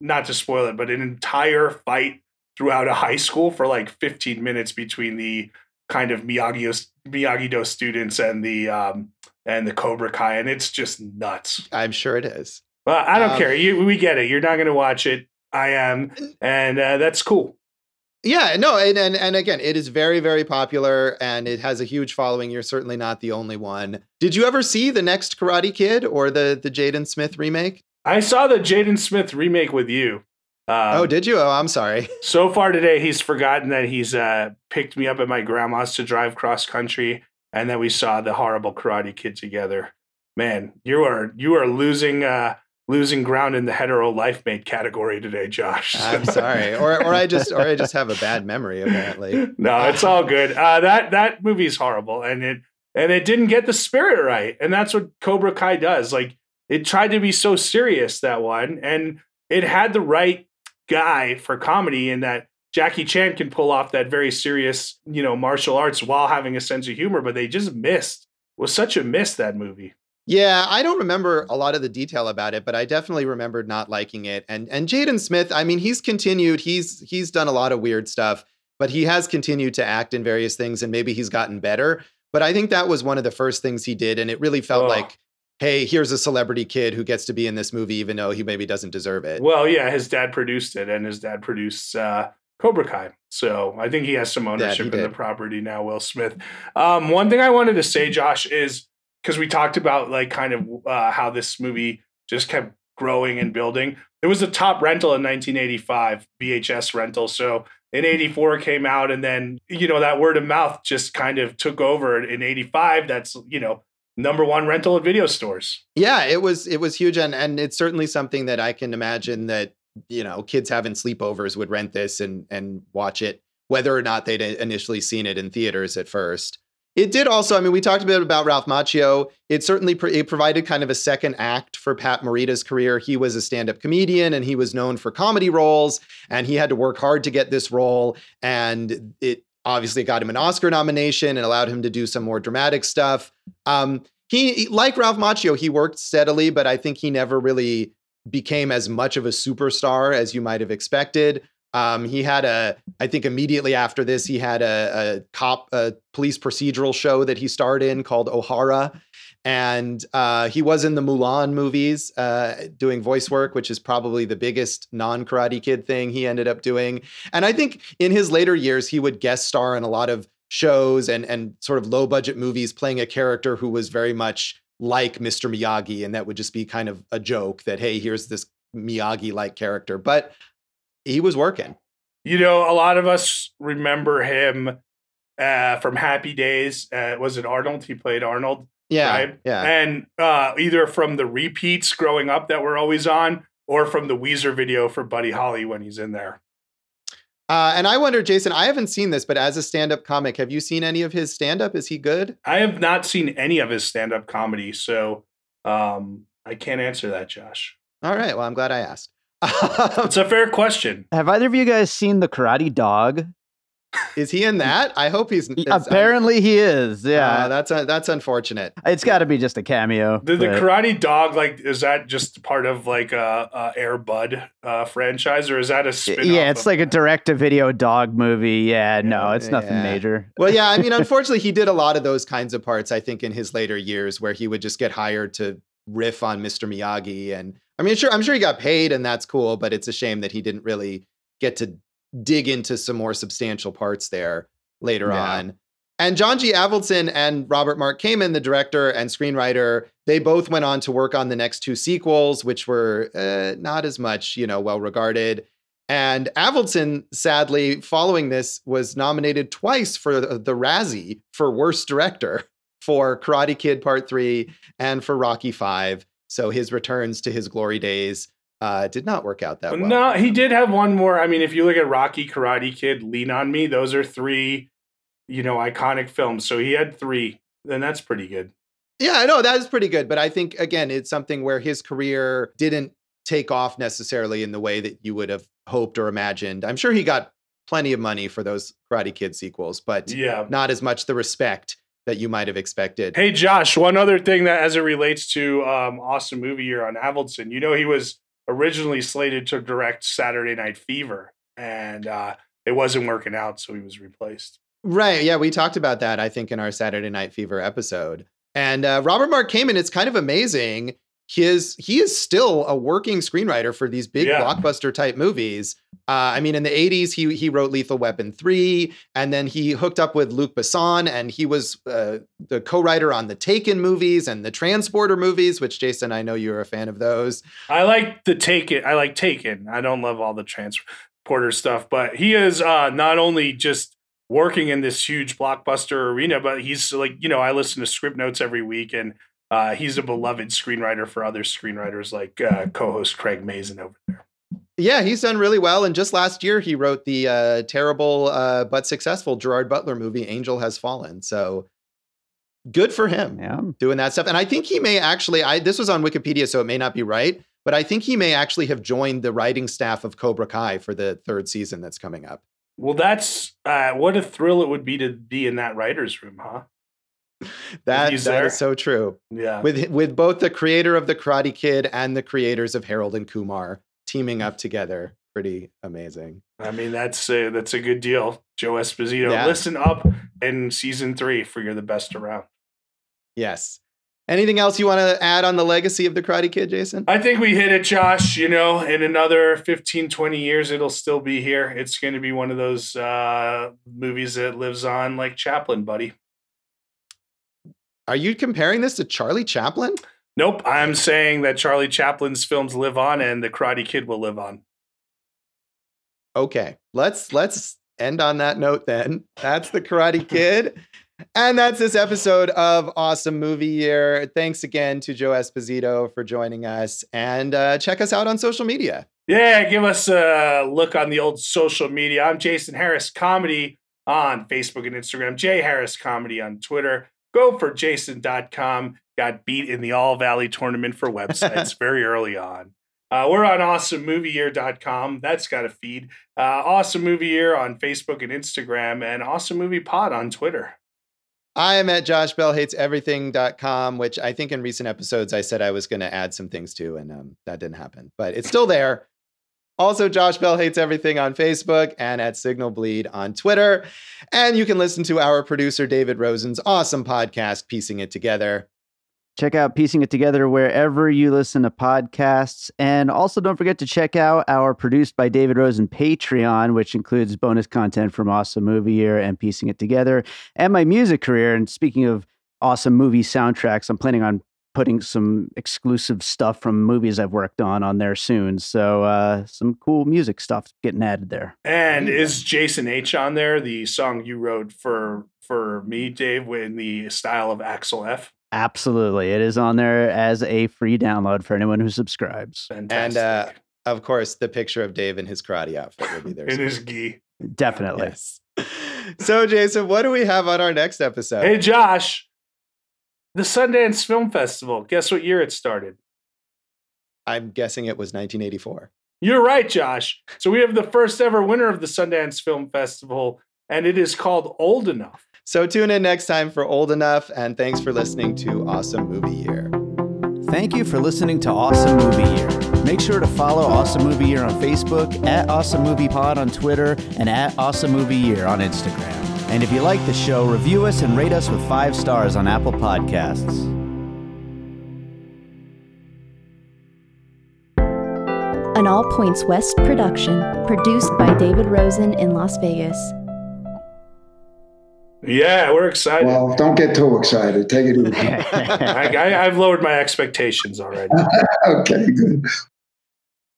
not to spoil it, but an entire fight throughout a high school for like 15 minutes between the kind of Miyagi Miyagi Do students and the um and the Cobra Kai, and it's just nuts. I'm sure it is. Well, I don't Um, care. You, we get it. You're not going to watch it. I am, and uh, that's cool. Yeah, no, and, and and again, it is very, very popular and it has a huge following. You're certainly not the only one. Did you ever see the next Karate Kid or the the Jaden Smith remake? I saw the Jaden Smith remake with you. Um, oh, did you? Oh, I'm sorry. So far today, he's forgotten that he's uh, picked me up at my grandma's to drive cross country, and that we saw the horrible Karate Kid together. man, you are you are losing uh losing ground in the hetero life mate category today, Josh. I'm sorry, or or I just or I just have a bad memory apparently. no, it's all good. Uh, that that movie's horrible, and it and it didn't get the spirit right, and that's what Cobra Kai does. Like it tried to be so serious that one, and it had the right guy for comedy in that Jackie Chan can pull off that very serious, you know, martial arts while having a sense of humor, but they just missed. It was such a miss that movie. Yeah, I don't remember a lot of the detail about it, but I definitely remembered not liking it. And and Jaden Smith, I mean, he's continued. He's he's done a lot of weird stuff, but he has continued to act in various things, and maybe he's gotten better. But I think that was one of the first things he did, and it really felt oh. like, hey, here's a celebrity kid who gets to be in this movie, even though he maybe doesn't deserve it. Well, yeah, his dad produced it, and his dad produced uh, Cobra Kai. So I think he has some ownership in the property now, Will Smith. Um, one thing I wanted to say, Josh, is because we talked about like kind of uh, how this movie just kept growing and building. It was a top rental in 1985, VHS rental. So in 84 came out and then, you know, that word of mouth just kind of took over in 85. That's, you know, number one rental at video stores. Yeah, it was it was huge and and it's certainly something that I can imagine that, you know, kids having sleepovers would rent this and and watch it whether or not they'd initially seen it in theaters at first. It did also, I mean, we talked a bit about Ralph Macchio. It certainly it provided kind of a second act for Pat Morita's career. He was a stand up comedian and he was known for comedy roles, and he had to work hard to get this role. And it obviously got him an Oscar nomination and allowed him to do some more dramatic stuff. Um, he, like Ralph Macchio, he worked steadily, but I think he never really became as much of a superstar as you might have expected. Um, he had a, I think immediately after this, he had a, a, cop, a police procedural show that he starred in called O'Hara. And uh, he was in the Mulan movies uh, doing voice work, which is probably the biggest non Karate Kid thing he ended up doing. And I think in his later years, he would guest star in a lot of shows and, and sort of low budget movies, playing a character who was very much like Mr. Miyagi. And that would just be kind of a joke that, hey, here's this Miyagi like character. But he was working. You know, a lot of us remember him uh, from Happy Days. Uh, was it Arnold? He played Arnold. Yeah, right? yeah. And uh, either from the repeats growing up that were always on, or from the Weezer video for Buddy Holly when he's in there. Uh, and I wonder, Jason, I haven't seen this, but as a stand-up comic, have you seen any of his stand-up? Is he good? I have not seen any of his stand-up comedy, so um, I can't answer that, Josh. All right. Well, I'm glad I asked. it's a fair question. Have either of you guys seen the Karate Dog? Is he in that? I hope he's. Apparently, he is. Yeah, uh, that's uh, that's unfortunate. It's got to be just a cameo. The, the Karate Dog, like, is that just part of like a, a Air Bud uh, franchise, or is that a spin? Yeah, it's like that? a direct-to-video dog movie. Yeah, no, it's nothing yeah. major. Well, yeah, I mean, unfortunately, he did a lot of those kinds of parts. I think in his later years, where he would just get hired to riff on Mr. Miyagi and I mean, sure, I'm sure he got paid and that's cool, but it's a shame that he didn't really get to dig into some more substantial parts there later yeah. on. And John G. Avildsen and Robert Mark Kamen, the director and screenwriter, they both went on to work on the next two sequels, which were uh, not as much, you know, well regarded. And Avildsen, sadly, following this, was nominated twice for the, the Razzie for Worst Director for Karate Kid Part Three and for Rocky Five. So his returns to his glory days uh, did not work out that well. No, he did have one more. I mean, if you look at Rocky, Karate Kid, Lean on Me, those are three, you know, iconic films. So he had three, and that's pretty good. Yeah, I know that is pretty good. But I think again, it's something where his career didn't take off necessarily in the way that you would have hoped or imagined. I'm sure he got plenty of money for those Karate Kid sequels, but yeah, not as much the respect that you might have expected. Hey, Josh, one other thing that as it relates to um, awesome movie year on Avildsen, you know, he was originally slated to direct Saturday Night Fever, and uh, it wasn't working out, so he was replaced. Right. Yeah, we talked about that, I think, in our Saturday Night Fever episode. And uh, Robert Mark Kamen, it's kind of amazing his he is still a working screenwriter for these big yeah. blockbuster type movies. Uh, I mean, in the '80s, he he wrote Lethal Weapon three, and then he hooked up with Luc Besson, and he was uh, the co-writer on the Taken movies and the Transporter movies. Which Jason, I know you're a fan of those. I like the Taken. I like Taken. I don't love all the Transporter stuff, but he is uh, not only just working in this huge blockbuster arena, but he's like you know I listen to Scriptnotes every week and uh, he's a beloved screenwriter for other screenwriters like uh, co-host Craig Mazin over there. Yeah, he's done really well. And just last year, he wrote the uh, terrible uh, but successful Gerard Butler movie, Angel Has Fallen. So good for him Yeah. doing that stuff. And I think he may actually, I this was on Wikipedia, so it may not be right, but I think he may actually have joined the writing staff of Cobra Kai for the third season that's coming up. Well, that's uh, what a thrill it would be to be in that writer's room, huh? That, that there? is so true. Yeah. With with both the creator of the Karate Kid and the creators of Harold and Kumar teaming up together. Pretty amazing. I mean, that's a, that's a good deal. Joe Esposito, Yeah. listen up in season three for You're the Best Around. Yes. Anything else you want to add on the legacy of the Karate Kid, Jason? I think we hit it, Josh. You know, in another 15, 20 years, it'll still be here. It's going to be one of those uh, movies that lives on like Chaplin, buddy. Are you comparing this to Charlie Chaplin? Nope. I'm saying that Charlie Chaplin's films live on and the Karate Kid will live on. Okay, let's let's end on that note then. That's the Karate Kid. And that's this episode of Awesome Movie Year. Thanks again to Joe Esposito for joining us. And uh, check us out on social media. Yeah, give us a look on the old social media. I'm Jason Harris Comedy on Facebook and Instagram, Jay Harris Comedy on Twitter. Go for jason.com. Got beat in the All Valley tournament for websites very early on. Uh, we're on awesomemovieyear.com. That's got a feed. Uh, awesome Movie Year on Facebook and Instagram, and Awesome Movie Pod on Twitter. I am at joshbellhateseverything.com, which I think in recent episodes I said I was going to add some things to, and um, that didn't happen, but it's still there. Also, Josh Bell Hates Everything on Facebook and at Signal Bleed on Twitter. And you can listen to our producer, David Rosen's awesome podcast, Piecing It Together. Check out Piecing It Together wherever you listen to podcasts. And also don't forget to check out our Produced by David Rosen Patreon, which includes bonus content from Awesome Movie Year and Piecing It Together and my music career. And speaking of awesome movie soundtracks, I'm planning on putting some exclusive stuff from movies I've worked on on there soon. So uh, some cool music stuff getting added there. And is Jason H on there, the song you wrote for for me, Dave, in the style of Axel F? Absolutely. It is on there as a free download for anyone who subscribes. Fantastic. And uh, of course, the picture of Dave in his karate outfit will be there. in soon. his gi. Definitely. Yes. So, Jason, what do we have on our next episode? Hey, Josh, the Sundance Film Festival. Guess what year it started? I'm guessing it was 1984. You're right, Josh. So we have the first ever winner of the Sundance Film Festival, and it is called Old Enough. So, tune in next time for Old Enough, and thanks for listening to Awesome Movie Year. Thank you for listening to Awesome Movie Year. Make sure to follow Awesome Movie Year on Facebook, at Awesome Movie Pod on Twitter, and at Awesome Movie Year on Instagram. And if you like the show, review us and rate us with five stars on Apple Podcasts. An All Points West production, produced by David Rosen in Las Vegas. Yeah, we're excited. Well, don't get too excited. Take it easy. I, I, I've lowered my expectations already. okay, good.